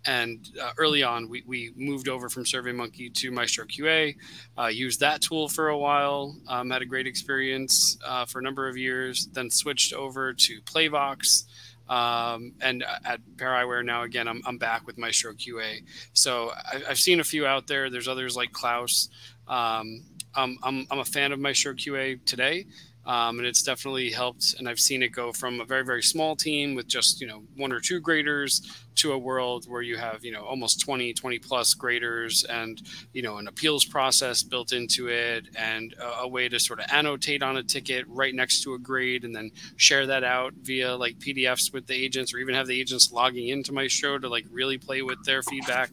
And uh, early on, we, we moved over from SurveyMonkey to Maestro QA, uh, used that tool for a while, um, had a great experience uh, for a number of years, then switched over to Playvox. Um, and at Pair Eyewear now again, I'm, I'm back with Maestro QA. So I, have seen a few out there. There's others like Klaus. Um, um, I'm, I'm a fan of Maestro QA today. Um, and it's definitely helped. And I've seen it go from a very, very small team with just, you know, one or two graders to a world where you have, you know, almost 20, 20 plus graders and, you know, an appeals process built into it and a, a way to sort of annotate on a ticket right next to a grade and then share that out via like PDFs with the agents or even have the agents logging into Maestro to like really play with their feedback.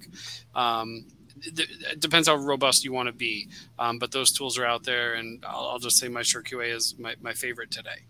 Um, it depends how robust you want to be. Um, but those tools are out there, and I'll, I'll just say Maestro QA is my, my favorite today.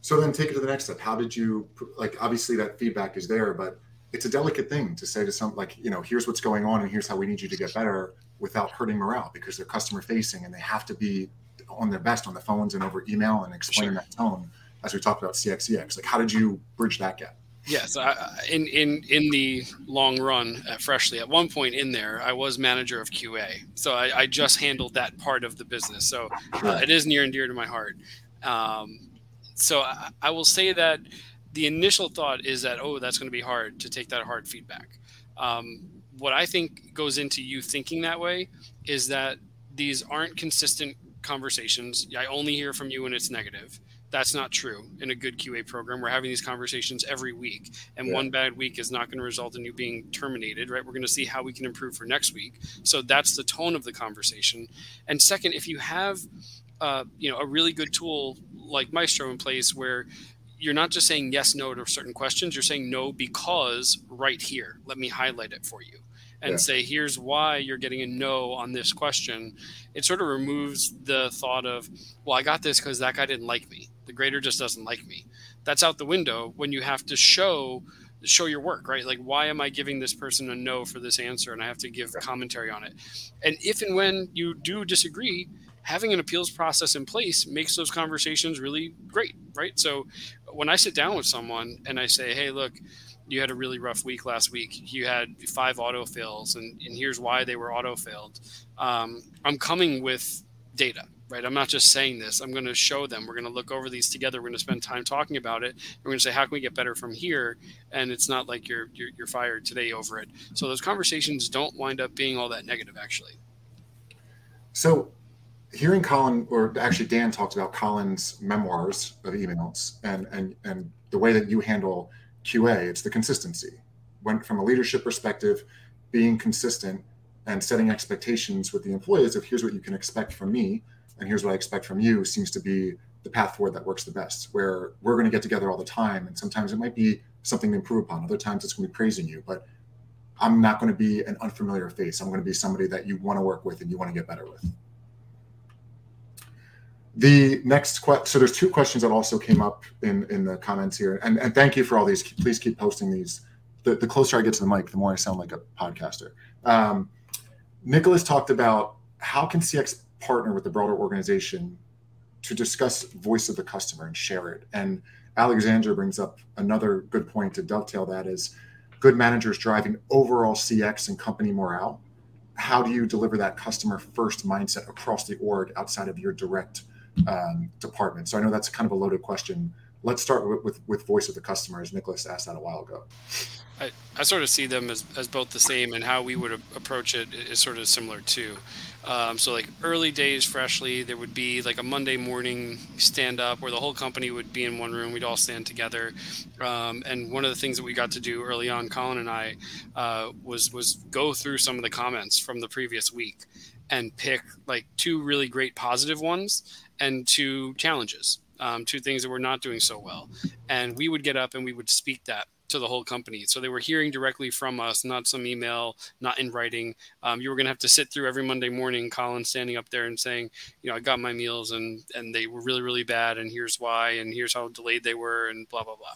So then take it to the next step. How did you like? Obviously, that feedback is there, but it's a delicate thing to say to some like, you know, here's what's going on, and here's how we need you to get better without hurting morale because they're customer facing and they have to be on their best on the phones and over email and explain sure. that tone as we talked about CXEX. Like, how did you bridge that gap? Yes, I, in in in the long run at Freshly, at one point in there, I was manager of QA, so I, I just handled that part of the business. So uh, it is near and dear to my heart. Um, so I, I, will say that the initial thought is that oh, that's going to be hard to take that hard feedback. Um, what I think goes into you thinking that way is that these aren't consistent conversations. I only hear from you when it's negative that's not true in a good QA program. We're having these conversations every week, and yeah. one bad week is not going to result in you being terminated, right? We're going to see how we can improve for next week. So that's the tone of the conversation. And second, if you have, uh, you know, a really good tool like Maestro in place where you're not just saying yes, no to certain questions, you're saying no because right here. Let me highlight it for you and yeah. say, here's why you're getting a no on this question, it sort of removes the thought of, well, I got this because that guy didn't like me. The grader just doesn't like me. That's out the window when you have to show show your work, right? Like, why am I giving this person a no for this answer? And I have to give commentary on it. And if and when you do disagree, having an appeals process in place makes those conversations really great, right? So when I sit down with someone and I say, hey, look, you had a really rough week last week. You had five auto fails, and, and here's why they were auto failed. Um, I'm coming with data, right? I'm not just saying this. I'm going to show them. We're going to look over these together. We're going to spend time talking about it. We're going to say, how can we get better from here? And it's not like you're, you're, you're fired today over it. So those conversations don't wind up being all that negative, actually. So hearing Colin, or actually Dan talked about Colin's memoirs of emails and and and the way that you handle QA, it's the consistency. When from a leadership perspective, being consistent and setting expectations with the employees of here's what you can expect from me and here's what I expect from you seems to be the path forward that works the best. Where we're going to get together all the time, and sometimes it might be something to improve upon. Other times it's going to be praising you, but I'm not going to be an unfamiliar face. I'm going to be somebody that you want to work with and you want to get better with. The next question, so there's two questions that also came up in, in the comments here. And, and thank you for all these. Please keep posting these. The, the closer I get to the mic, the more I sound like a podcaster. Um, Nicholas talked about how can CX partner with the broader organization to discuss voice of the customer and share it. And Alexandra brings up another good point to dovetail that is good managers driving overall CX and company morale. How do you deliver that customer first mindset across the org outside of your direct um, department? So I know that's kind of a loaded question. Let's start with, with, with voice of the customer, as Nicholas asked that a while ago. I, I sort of see them as, as both the same, and how we would approach it is sort of similar too. Um, so, like early days, freshly, there would be like a Monday morning stand up where the whole company would be in one room. We'd all stand together. Um, and one of the things that we got to do early on, Colin and I, uh, was was go through some of the comments from the previous week and pick like two really great positive ones and two challenges, um, two things that were not doing so well. And we would get up and we would speak that to the whole company. So they were hearing directly from us, not some email, not in writing. Um, you were going to have to sit through every Monday morning, Colin standing up there and saying, you know, I got my meals and and they were really really bad, and here's why, and here's how delayed they were, and blah blah blah.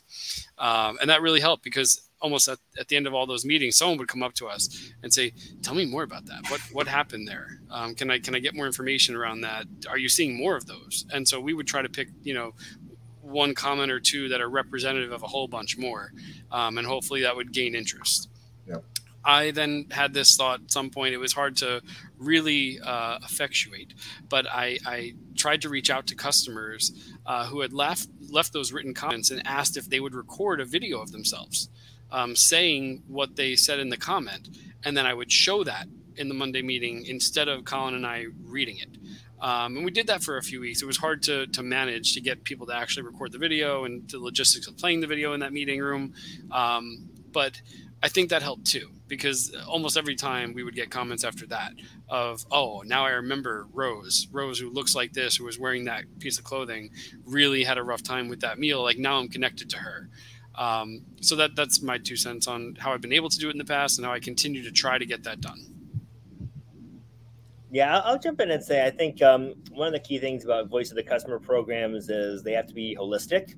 Um, and that really helped because almost at, at the end of all those meetings, someone would come up to us and say, "Tell me more about that. What what happened there? Um, can I can I get more information around that? Are you seeing more of those?" And so we would try to pick, you know, one comment or two that are representative of a whole bunch more, um, and hopefully that would gain interest. Yep. I then had this thought at some point. It was hard to really uh, effectuate, but I, I, tried to reach out to customers uh, who had left left those written comments and asked if they would record a video of themselves um, saying what they said in the comment, and then I would show that in the Monday meeting instead of Colin and I reading it. Um, and we did that for a few weeks. It was hard to, to manage to get people to actually record the video and the logistics of playing the video in that meeting room. Um, but I think that helped too, because almost every time we would get comments after that of, oh, now I remember Rose, Rose who looks like this, who was wearing that piece of clothing, really had a rough time with that meal. Like now I'm connected to her. Um, so that that's my two cents on how I've been able to do it in the past and how I continue to try to get that done. Yeah, I'll jump in and say I think um, one of the key things about voice of the customer programs is they have to be holistic.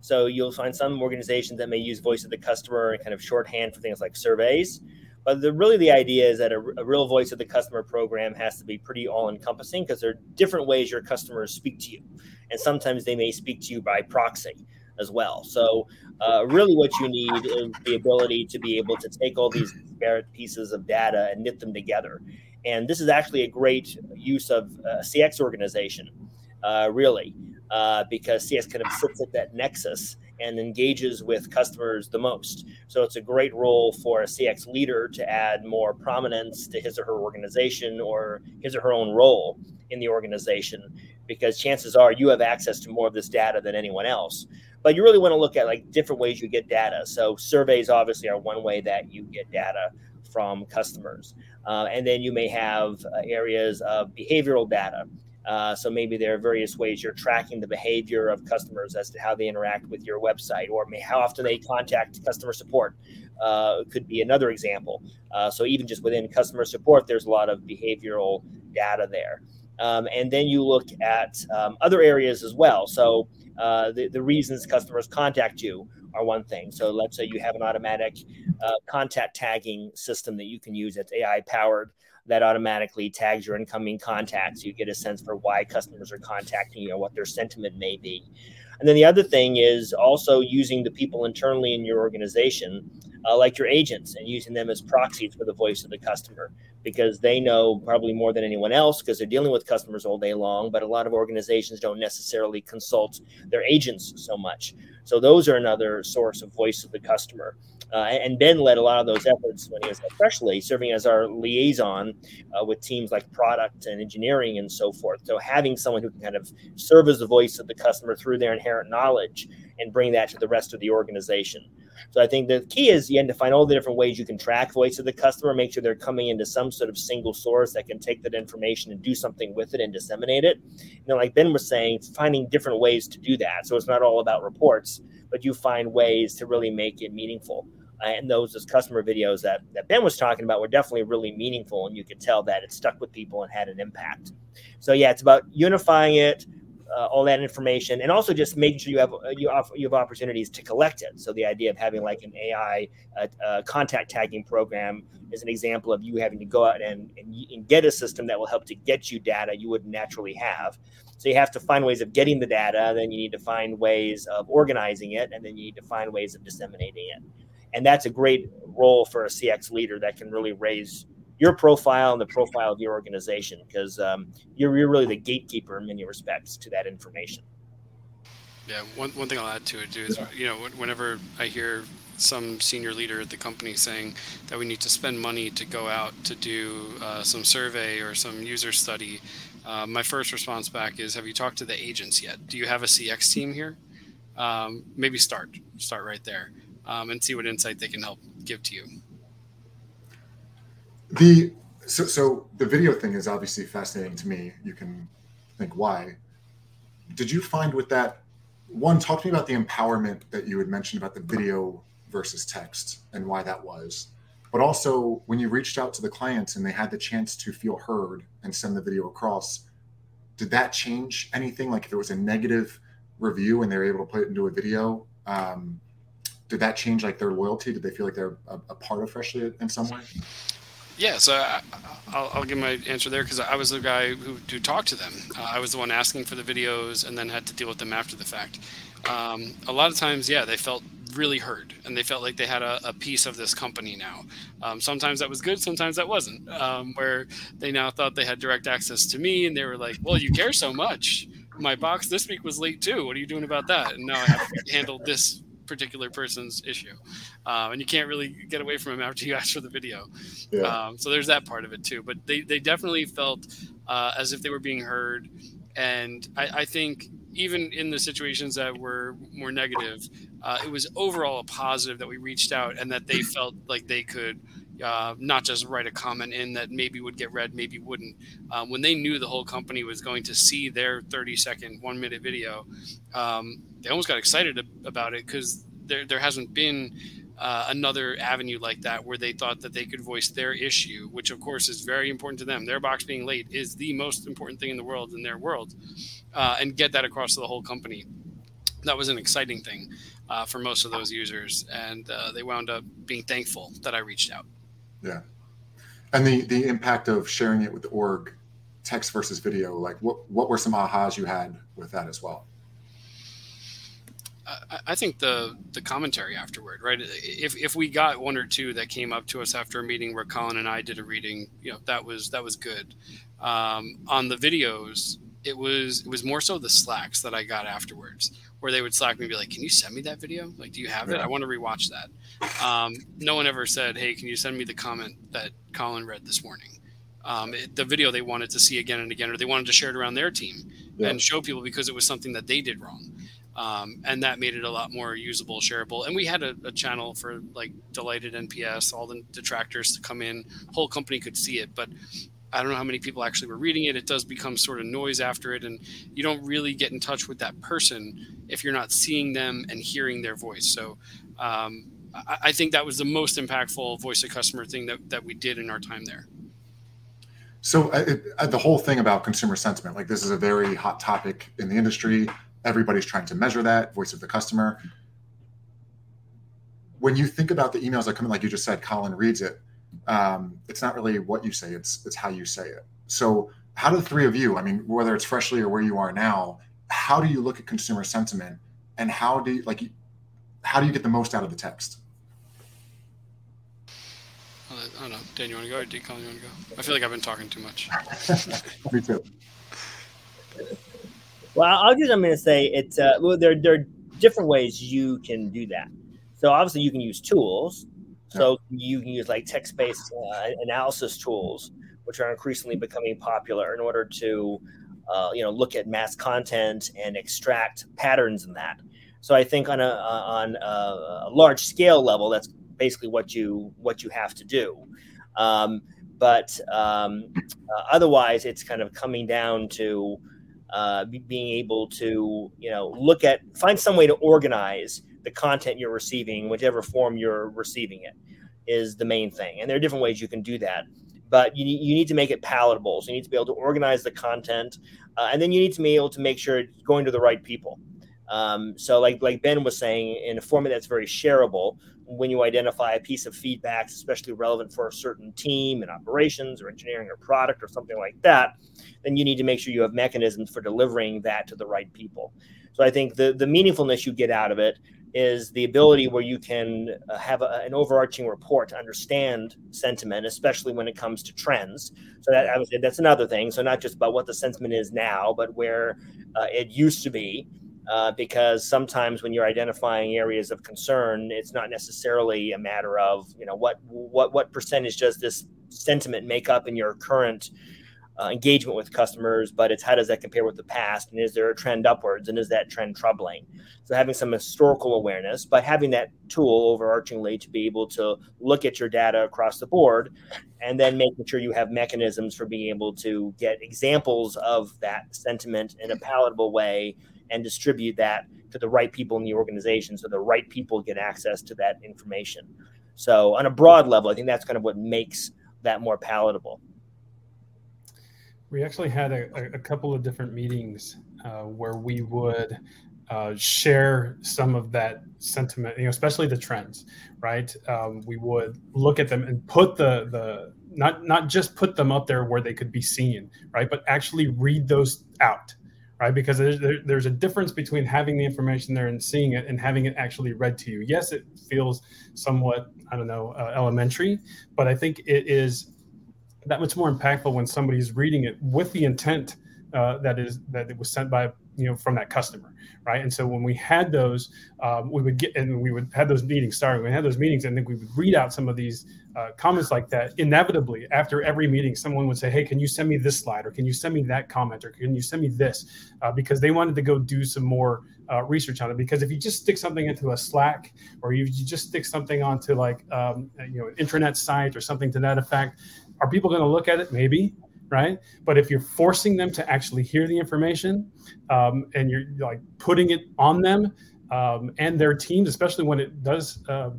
So you'll find some organizations that may use voice of the customer and kind of shorthand for things like surveys. But the, really, the idea is that a, a real voice of the customer program has to be pretty all encompassing because there are different ways your customers speak to you. And sometimes they may speak to you by proxy as well. So, uh, really, what you need is the ability to be able to take all these disparate pieces of data and knit them together and this is actually a great use of uh, CX organization, uh, really, uh, because CX kind of sits at that nexus and engages with customers the most. So it's a great role for a CX leader to add more prominence to his or her organization or his or her own role in the organization, because chances are you have access to more of this data than anyone else. But you really want to look at like different ways you get data. So surveys obviously are one way that you get data from customers. Uh, and then you may have uh, areas of behavioral data Uh, so maybe there are various ways you're tracking the behavior of customers as to how they interact with your website, or how often they contact customer support. Uh, could be another example. Uh, so even just within customer support, there's a lot of behavioral data there. Um, and then you look at um, other areas as well. So uh, the, the reasons customers contact you are one thing. So let's say you have an automatic uh, contact tagging system that you can use that's AI powered that automatically tags your incoming contacts. You get a sense for why customers are contacting you or what their sentiment may be. And then the other thing is also using the people internally in your organization, uh, like your agents, and using them as proxies for the voice of the customer because they know probably more than anyone else because they're dealing with customers all day long. But a lot of organizations don't necessarily consult their agents so much. So those are another source of voice of the customer. Uh, and Ben led a lot of those efforts when he was Freshly, serving as our liaison uh, with teams like product and engineering and so forth. So having someone who can kind of serve as the voice of the customer through their inherent knowledge and bring that to the rest of the organization. So I think the key is you have to find all the different ways you can track voice of the customer, make sure they're coming into some sort of single source that can take that information and do something with it and disseminate it. You know, like Ben was saying, finding different ways to do that. So it's not all about reports, but you find ways to really make it meaningful. Uh, and those, those customer videos that, that Ben was talking about were definitely really meaningful, and you could tell that it stuck with people and had an impact. So yeah, it's about unifying it, uh, all that information, and also just making sure you have uh, you, have, you have opportunities to collect it. So the idea of having like an AI uh, uh, contact tagging program is an example of you having to go out and, and, and get a system that will help to get you data you would naturally have. So you have to find ways of getting the data, then you need to find ways of organizing it, and then you need to find ways of disseminating it. And that's a great role for a CX leader that can really raise your profile and the profile of your organization because um, you're, you're really the gatekeeper in many respects to that information. Yeah, one, one thing I'll add to it too is, you know, whenever I hear some senior leader at the company saying that we need to spend money to go out to do uh, some survey or some user study, uh, my first response back is, have you talked to the agents yet? Do you have a CX team here? Um, maybe start, start right there um, and see what insight they can help give to you. The so, so the video thing is obviously fascinating to me. You can think why. Did you find with that one talk to me about the empowerment that you had mentioned about the video versus text and why that was but also when you reached out to the clients and they had the chance to feel heard and send the video across did that change anything like if it was a negative review and they were able to put it into a video um, did that change like their loyalty did they feel like they're a, a part of freshly in some way yeah, so I, will I'll give my answer there because I was the guy who, who talked to them. Uh, I was the one asking for the videos and then had to deal with them after the fact. Um, a lot of times, yeah, they felt really heard and they felt like they had a, a piece of this company now. Um, sometimes that was good, sometimes that wasn't. Um, where they now thought they had direct access to me and they were like, well, you care so much. My box this week was late too. What are you doing about that? And now I have to handle this particular person's issue, um, and you can't really get away from them after you ask for the video. Yeah. Um, so there's that part of it too. But they they definitely felt uh, as if they were being heard, and I, I, think even in the situations that were more negative, uh, it was overall a positive that we reached out and that they felt like they could. Uh, not just write a comment in that maybe would get read, maybe wouldn't. Um, when they knew the whole company was going to see their 30 second, one minute video, um, they almost got excited about it because there there hasn't been uh, another avenue like that where they thought that they could voice their issue, which of course is very important to them. Their box being late is the most important thing in the world in their world, uh, and get that across to the whole company. That was an exciting thing uh, for most of those users, and uh, they wound up being thankful that I reached out. Yeah, and the the impact of sharing it with the org, text versus video. Like, what what were some ahas you had with that as well? I think the the commentary afterward, right? If if we got one or two that came up to us after a meeting where Colin and I did a reading, you know, that was that was good. Um, on the videos, it was it was more so the slacks that I got afterwards, where they would slack me and be like, "Can you send me that video? Like, do you have it? I want to rewatch that." Um, no one ever said, "Hey, can you send me the comment that Colin read this morning?" Um, it, the video they wanted to see again and again, or they wanted to share it around their team yeah. and show people because it was something that they did wrong um, and that made it a lot more usable, shareable. And we had a, a, channel for like delighted NPS, all the detractors to come in. Whole company could see it, but I don't know how many people actually were reading it. It does become sort of noise after it, and you don't really get in touch with that person if you're not seeing them and hearing their voice. So um, I, I, think that was the most impactful voice of customer thing that, that we did in our time there. So uh, it, uh, the whole thing about consumer sentiment, like this is a very hot topic in the industry. Everybody's trying to measure that voice of the customer. When you think about the emails that come in, like you just said, Colin reads it um, it's not really what you say; it's it's how you say it. So, how do the three of you? I mean, whether it's freshly or where you are now, how do you look at consumer sentiment, and how do you, like how do you get the most out of the text? I don't know. Dan, you want to go or do Colin, you want to go? I feel like I've been talking too much. Me too. Well, I'll just, I'm going to say it's, uh, well, there, there are different ways you can do that. So obviously you can use tools. So you can use like text-based uh, analysis tools, which are increasingly becoming popular in order to, uh, you know, look at mass content and extract patterns in that. So I think on a on a, large scale level, that's basically what you what you have to do. Um, but um, uh, otherwise, it's kind of coming down to uh, being able to you know look at find some way to organize the content you're receiving, whichever form you're receiving it, is the main thing. And there are different ways you can do that, but you, you need to make it palatable. So you need to be able to organize the content, uh, and then you need to be able to make sure it's going to the right people. Um, so, like like Ben was saying, in a format that's very shareable, when you identify a piece of feedback, especially relevant for a certain team and operations or engineering or product or something like that, then you need to make sure you have mechanisms for delivering that to the right people. So I think the the meaningfulness you get out of it is the ability where you can uh, have a, an overarching report to understand sentiment, especially when it comes to trends. So that I would say that's another thing. So not just about what the sentiment is now, but where uh, it used to be. Uh, because sometimes when you're identifying areas of concern, it's not necessarily a matter of you know what what what percentage does this sentiment make up in your current uh, engagement with customers, but it's how does that compare with the past, and is there a trend upwards, and is that trend troubling? So having some historical awareness, but having that tool overarchingly to be able to look at your data across the board, and then making sure you have mechanisms for being able to get examples of that sentiment in a palatable way and distribute that to the right people in the organization, so the right people get access to that information. So on a broad level, I think that's kind of what makes that more palatable. We actually had a, a couple of different meetings uh, where we would uh, share some of that sentiment, you know, especially the trends, right? Um, we would look at them and put the the not not just put them up there where they could be seen, right? But actually read those out, right? Because there's, there, there's a difference between having the information there and seeing it and having it actually read to you. Yes, it feels somewhat I don't know uh, elementary, but I think it is that much more impactful when somebody's reading it with the intent uh, that is that it was sent by you know from that customer right? And so when we had those um, we would get and we would have those meetings sorry we had those meetings and then we would read out some of these uh, comments like that inevitably. After every meeting someone would say hey can you send me this slide or can you send me that comment or can you send me this? Uh, because they wanted to go do some more uh, research on it. Because if you just stick something into a slack or you, you just stick something onto like um, you know an intranet site or something to that effect are people going to look at it? Maybe, right? But if you're forcing them to actually hear the information um, and you're like putting it on them um, and their teams, especially when it does, uh,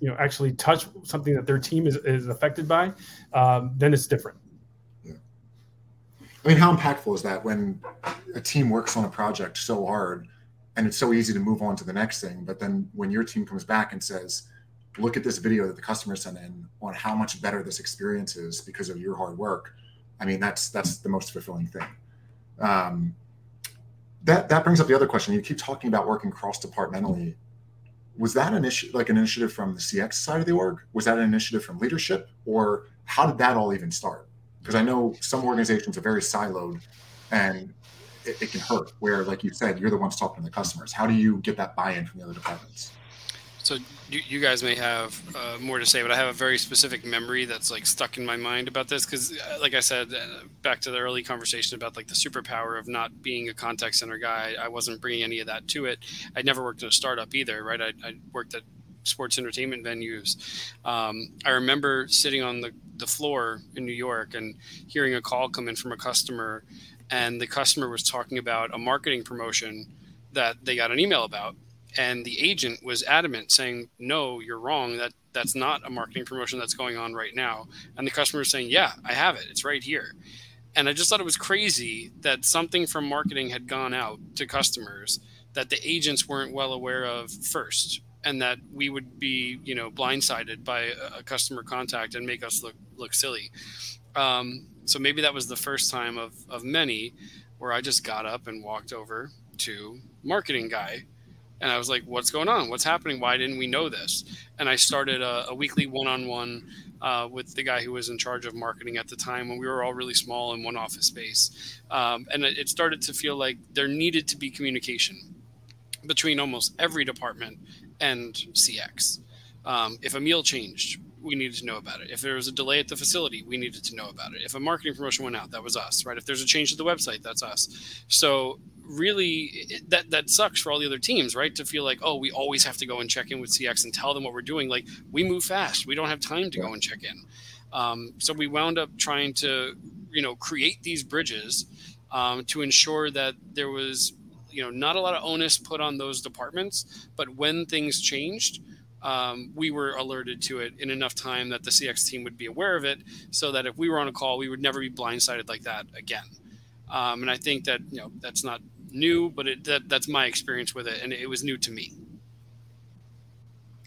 you know, actually touch something that their team is, is affected by, um, then it's different. I mean, how impactful is that when a team works on a project so hard and it's so easy to move on to the next thing, but then when your team comes back and says, look at this video that the customer sent in on how much better this experience is because of your hard work i mean that's that's the most fulfilling thing. Um, that that brings up the other question. You keep talking about working cross departmentally was that an issue like an initiative from the cx side of the org? Was that an initiative from leadership? Or how did that all even start? Because i know some organizations are very siloed and it, it can hurt where like you said you're the ones talking to the customers. How do you get that buy-in from the other departments so you, you guys may have uh, more to say, but I have a very specific memory that's like stuck in my mind about this because, uh, like I said, uh, back to the early conversation about like the superpower of not being a contact center guy, I wasn't bringing any of that to it. I'd never worked in a startup either, right? I, I worked at sports entertainment venues. Um, I remember sitting on the the floor in New York and hearing a call come in from a customer, and the customer was talking about a marketing promotion that they got an email about, and the agent was adamant, saying, "No, you're wrong. That that's not a marketing promotion that's going on right now." And the customer was saying, "Yeah, I have it. It's right here." And I just thought it was crazy that something from marketing had gone out to customers that the agents weren't well aware of first and that we would be you know blindsided by a customer contact and make us look look silly um, so maybe that was the first time of of many where i just got up and walked over to marketing guy and i was like what's going on what's happening why didn't we know this and i started a, a weekly one-on-one uh, with the guy who was in charge of marketing at the time when we were all really small in one office space um, and it, started to feel like there needed to be communication between almost every department and CX. Um, if a meal changed, we needed to know about it. If there was a delay at the facility, we needed to know about it. If a marketing promotion went out, that was us, right? If there's a change to the website, that's us. So really, that that sucks for all the other teams, right? To feel like, oh, we always have to go and check in with CX and tell them what we're doing. Like we move fast, we don't have time to go and check in. Um, so we wound up trying to, you know, create these bridges um, to ensure that there was you know not a lot of onus put on those departments but when things changed um, we were alerted to it in enough time that the cx team would be aware of it so that if we were on a call we would never be blindsided like that again um, and i think that you know that's not new but it, that, that's my experience with it and it was new to me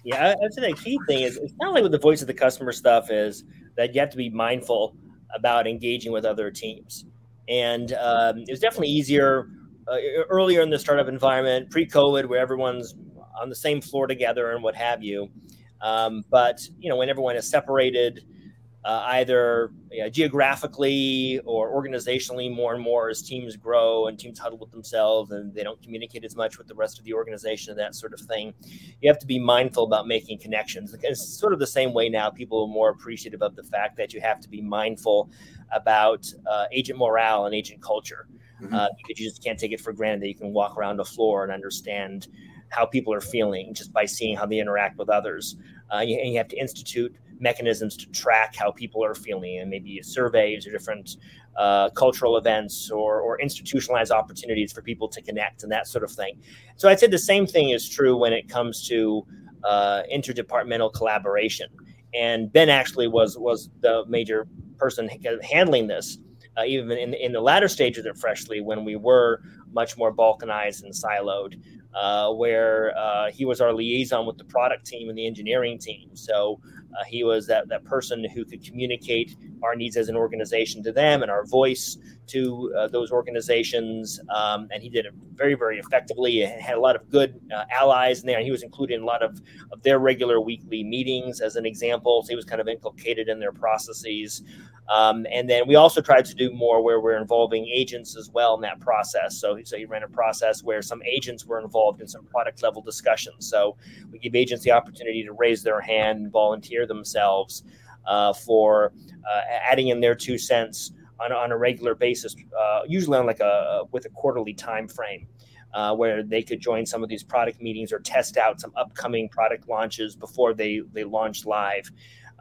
yeah i'd say the key thing is it's not like with the voice of the customer stuff is that you have to be mindful about engaging with other teams and um, it was definitely easier uh, earlier in the startup environment, pre-COVID, where everyone's on the same floor together and what have you. Um, but you know, when everyone is separated, uh, either you know, geographically or organizationally, more and more as teams grow and teams huddle with themselves and they don't communicate as much with the rest of the organization and that sort of thing. You have to be mindful about making connections. It's sort of the same way now. People are more appreciative of the fact that you have to be mindful about uh, agent morale and agent culture mm-hmm. uh, because you just can't take it for granted that you can walk around the floor and understand how people are feeling just by seeing how they interact with others. Uh, and you have to institute mechanisms to track how people are feeling, and maybe surveys or different uh, cultural events or, or institutionalized opportunities for people to connect and that sort of thing. So I'd say the same thing is true when it comes to uh, interdepartmental collaboration. And Ben actually was was the major person handling this uh, even in, in the latter stages of Freshly when we were much more balkanized and siloed, uh, where uh, he was our liaison with the product team and the engineering team. So uh, he was that, that person who could communicate our needs as an organization to them and our voice to uh, those organizations. Um, and he did it very, very effectively. He had a lot of good uh, allies in there. And he was included in a lot of, of their regular weekly meetings as an example. So he was kind of inculcated in their processes. Um, and then we also tried to do more where we're involving agents as well in that process. So, so he ran a process where some agents were involved in some product level discussions. So we give agents the opportunity to raise their hand and themselves uh, for uh, adding in their two cents on, on a regular basis, uh, usually on like a with a quarterly time frame. Uh, where they could join some of these product meetings or test out some upcoming product launches before they they launch live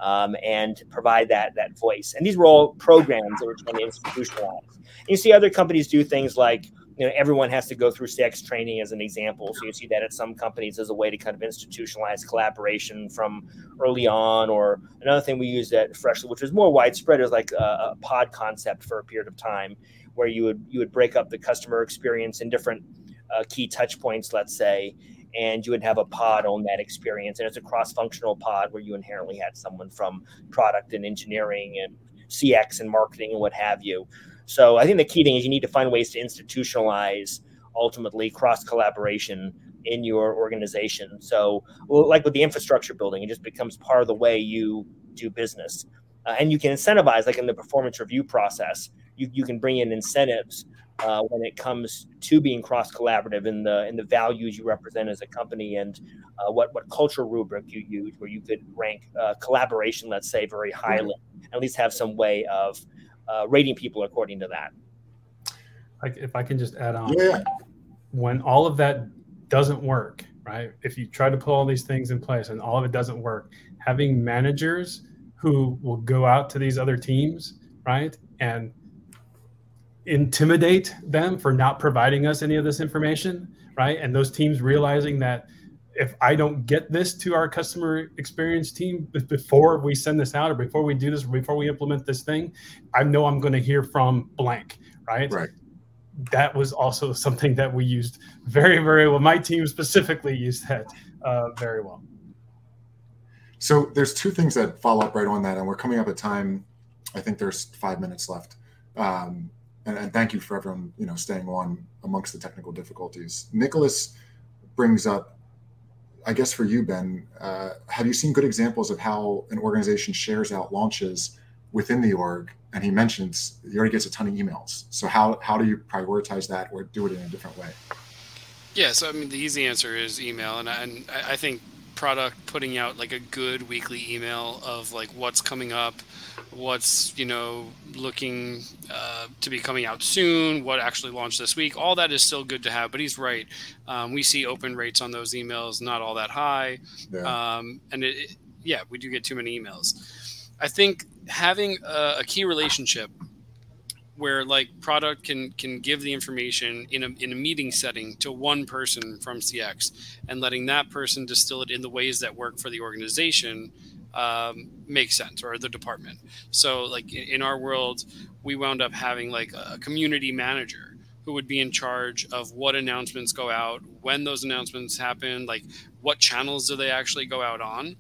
um, and provide that that voice. And these were all programs that were trying to institutionalize. And you see other companies do things like you know everyone has to go through CX training as an example. So you see that at some companies as a way to kind of institutionalize collaboration from early on. Or another thing we use at Freshly, which is more widespread, is like a, a pod concept for a period of time, where you would you would break up the customer experience in different uh, key touch points, let's say, and you would have a pod on that experience. And it's a cross functional pod where you inherently had someone from product and engineering and CX and marketing and what have you. So I think the key thing is you need to find ways to institutionalize ultimately cross collaboration in your organization. So, like with the infrastructure building, it just becomes part of the way you do business. Uh, and you can incentivize, like in the performance review process, you, you can bring in incentives uh, when it comes to being cross collaborative in the in the values you represent as a company and uh, what what cultural rubric you use where you could rank uh, collaboration let's say very highly at least have some way of uh, rating people according to that like if i can just add on yeah. when all of that doesn't work right if you try to put all these things in place and all of it doesn't work having managers who will go out to these other teams, right? And intimidate them for not providing us any of this information, right? And those teams realizing that if I don't get this to our customer experience team before we send this out or before we do this, or before we implement this thing, I know I'm going to hear from blank, right? Right. That was also something that we used very, very well. My team specifically used that uh, very well. So there's two things that follow up right on that, and we're coming up at time. I think there's five minutes left. Um, and, and, thank you for everyone, you know, staying on amongst the technical difficulties. Nicholas brings up, I guess for you, Ben, uh, have you seen good examples of how an organization shares out launches within the org? And he mentions he already gets a ton of emails. So how how do you prioritize that or do it in a different way? Yeah, so I mean, the easy answer is email, and I, and I think product putting out like a good weekly email of like what's coming up, what's you know looking uh, to be coming out soon, what actually launched this week. All that is still good to have. But he's right. Um, we see open rates on those emails not all that high, yeah. um, and it, it, yeah, we do get too many emails. I think having a, a key relationship where like product can can give the information in a, in a meeting setting to one person from cx and letting that person distill it in the ways that work for the organization um, makes sense or the department. So like in, in our world we wound up having like a community manager who would be in charge of what announcements go out when those announcements happen like what channels do they actually go out on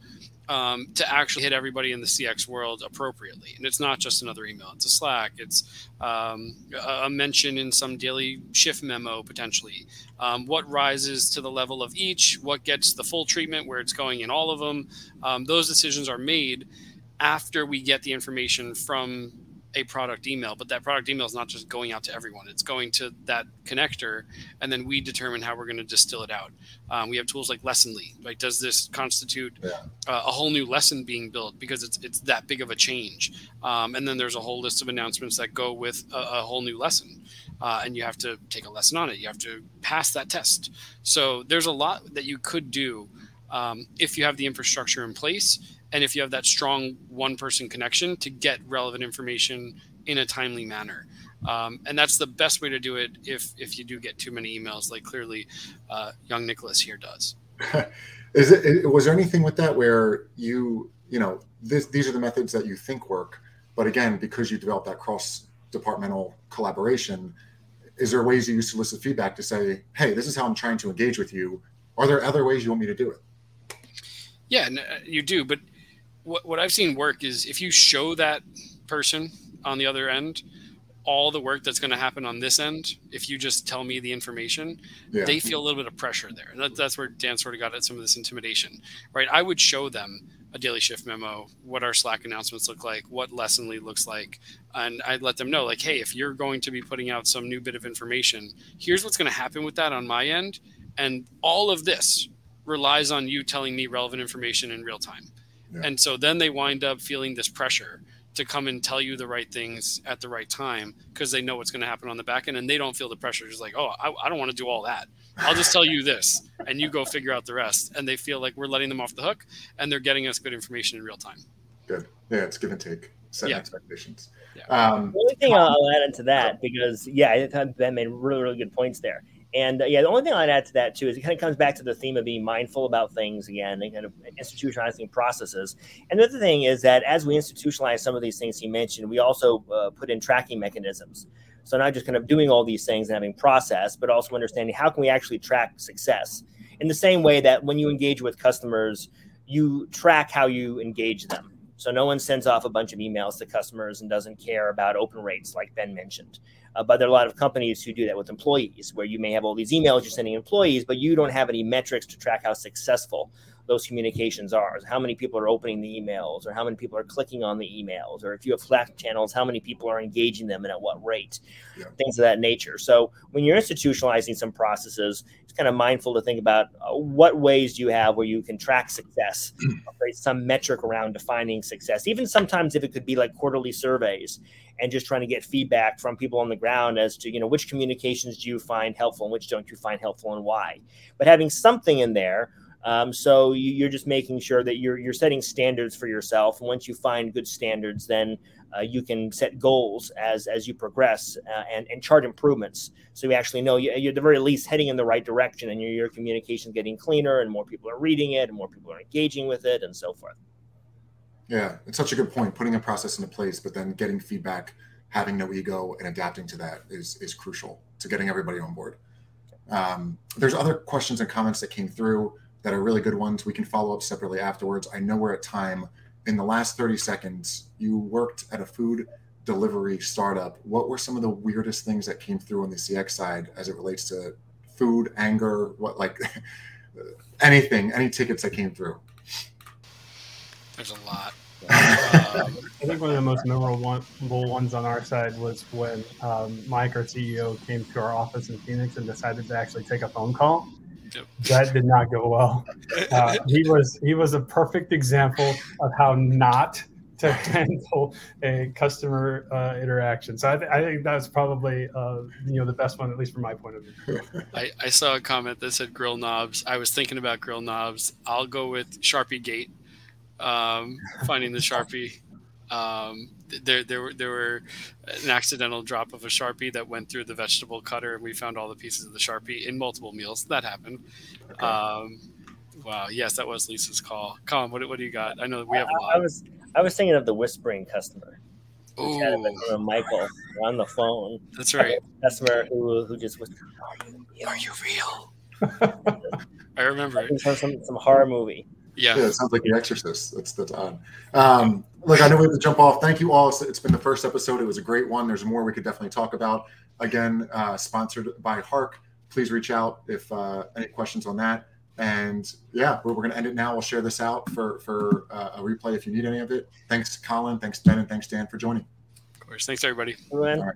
um, to actually hit everybody in the CX world appropriately. And it's not just another email; it's a Slack, it's um, a mention in some daily shift memo potentially. Um, what rises to the level of each? What gets the full treatment where it's going in all of them? Um, those decisions are made after we get the information from a product email, but that product email is not just going out to everyone. It's going to that connector, and then we determine how we're going to distill it out. Um, we have tools like Lessonly. Like, does this constitute yeah. uh, a whole new lesson being built because it's it's that big of a change? Um, and then there's a whole list of announcements that go with a, a whole new lesson, uh, and you have to take a lesson on it. You have to pass that test. So there's a lot that you could do um, if you have the infrastructure in place and if you have that strong one person connection to get relevant information in a timely manner. Um, and that's the best way to do it if if you do get too many emails like clearly uh, young nicholas here does. Is it was there anything with that where you you know this, these are the methods that you think work but again because you develop that cross departmental collaboration is there ways you use solicit feedback to say hey this is how i'm trying to engage with you. Are there other ways you want me to do it? Yeah uh, you do but what, what I've seen work is if you show that person on the other end all the work that's going to happen on this end, if you just tell me the information, yeah. they feel a little bit of pressure there. That, that's where Dan sort of got at some of this intimidation, right? I would show them a daily shift memo, what our Slack announcements look like, what Lessonly looks like, and I'd let them know, like, hey, if you're going to be putting out some new bit of information, here's what's going to happen with that on my end, and all of this relies on you telling me relevant information in real time. Yeah. And so then they wind up feeling this pressure to come and tell you the right things at the right time because they know what's going to happen on the back end and they don't feel the pressure. Just like, oh, I, I don't want to do all that. I'll just tell you this and you go figure out the rest. And they feel like we're letting them off the hook and they're getting us good information in real time. Good. Yeah, it's give and take, set yeah. expectations. Yeah. Um, the only thing I'll add into that, because yeah, I thought Ben made really, really good points there. And uh, yeah, the only thing I'd add to that too is it kind of comes back to the theme of being mindful about things again and kind of institutionalizing processes. And the other thing is that as we institutionalize some of these things he mentioned, we also uh, put in tracking mechanisms. So not just kind of doing all these things and having process, but also understanding how can we actually track success in the same way that when you engage with customers, you track how you engage them. So no one sends off a bunch of emails to customers and doesn't care about open rates, like Ben mentioned. Uh, but there are a lot of companies who do that with employees, where you may have all these emails you're sending employees, but you don't have any metrics to track how successful those communications are. How many people are opening the emails, or how many people are clicking on the emails, or if you have Slack channels, how many people are engaging them and at what rate, yeah. things of that nature. So when you're institutionalizing some processes, it's kind of mindful to think about uh, what ways do you have where you can track success, some metric around defining success. Even sometimes if it could be like quarterly surveys and just trying to get feedback from people on the ground as to you know which communications do you find helpful and which don't you find helpful and why but having something in there Um, so you, are just making sure that you're you're setting standards for yourself. And once you find good standards, then uh, you can set goals as as you progress uh, and and chart improvements. So you actually know you, are at the very least heading in the right direction, and your your communication getting cleaner, and more people are reading it, and more people are engaging with it, and so forth. Yeah, it's such a good point. Putting a process into place, but then getting feedback, having no ego, and adapting to that is is crucial to getting everybody on board. Um, there's other questions and comments that came through that are really good ones. We can follow up separately afterwards. I know we're at time. In the last 30 seconds, you worked at a food delivery startup. What were some of the weirdest things that came through on the CX side as it relates to food, anger, what like anything, any tickets that came through? There's a lot. I think one of the most memorable ones on our side was when um, Mike, our CEO, came to our office in Phoenix and decided to actually take a phone call. Yep. That did not go well. Uh, he was he was a perfect example of how not to handle a customer uh, interaction. So I, th- I, think that's probably uh, you know the best one, at least from my point of view. I, I saw a comment that said grill knobs. I was thinking about grill knobs. I'll go with Sharpie Gate um, finding the sharpie. Um, there, there were there were an accidental drop of a sharpie that went through the vegetable cutter, and we found all the pieces of the sharpie in multiple meals. That happened. Okay. Um, wow, yes, that was Lisa's call. Colin, what, what do you got? I know we have a lot. I was I was thinking of the whispering customer. Oh, Michael on the phone. That's right. Customer who who just whispered, "Are you real?" I remember it. Some, some some horror movie. Yeah. yeah, it sounds like The Exorcist. That's that's odd. Um, look, I know we have to jump off. Thank you all. It's been the first episode. It was a great one. There's more we could definitely talk about. Again, uh, sponsored by Hark. Please reach out if uh, any questions on that. And yeah, we're, we're going to end it now. We'll share this out for for uh, a replay if you need any of it. Thanks, Colin. Thanks, Ben, and thanks, Dan, for joining. Of course. Thanks, everybody. All right.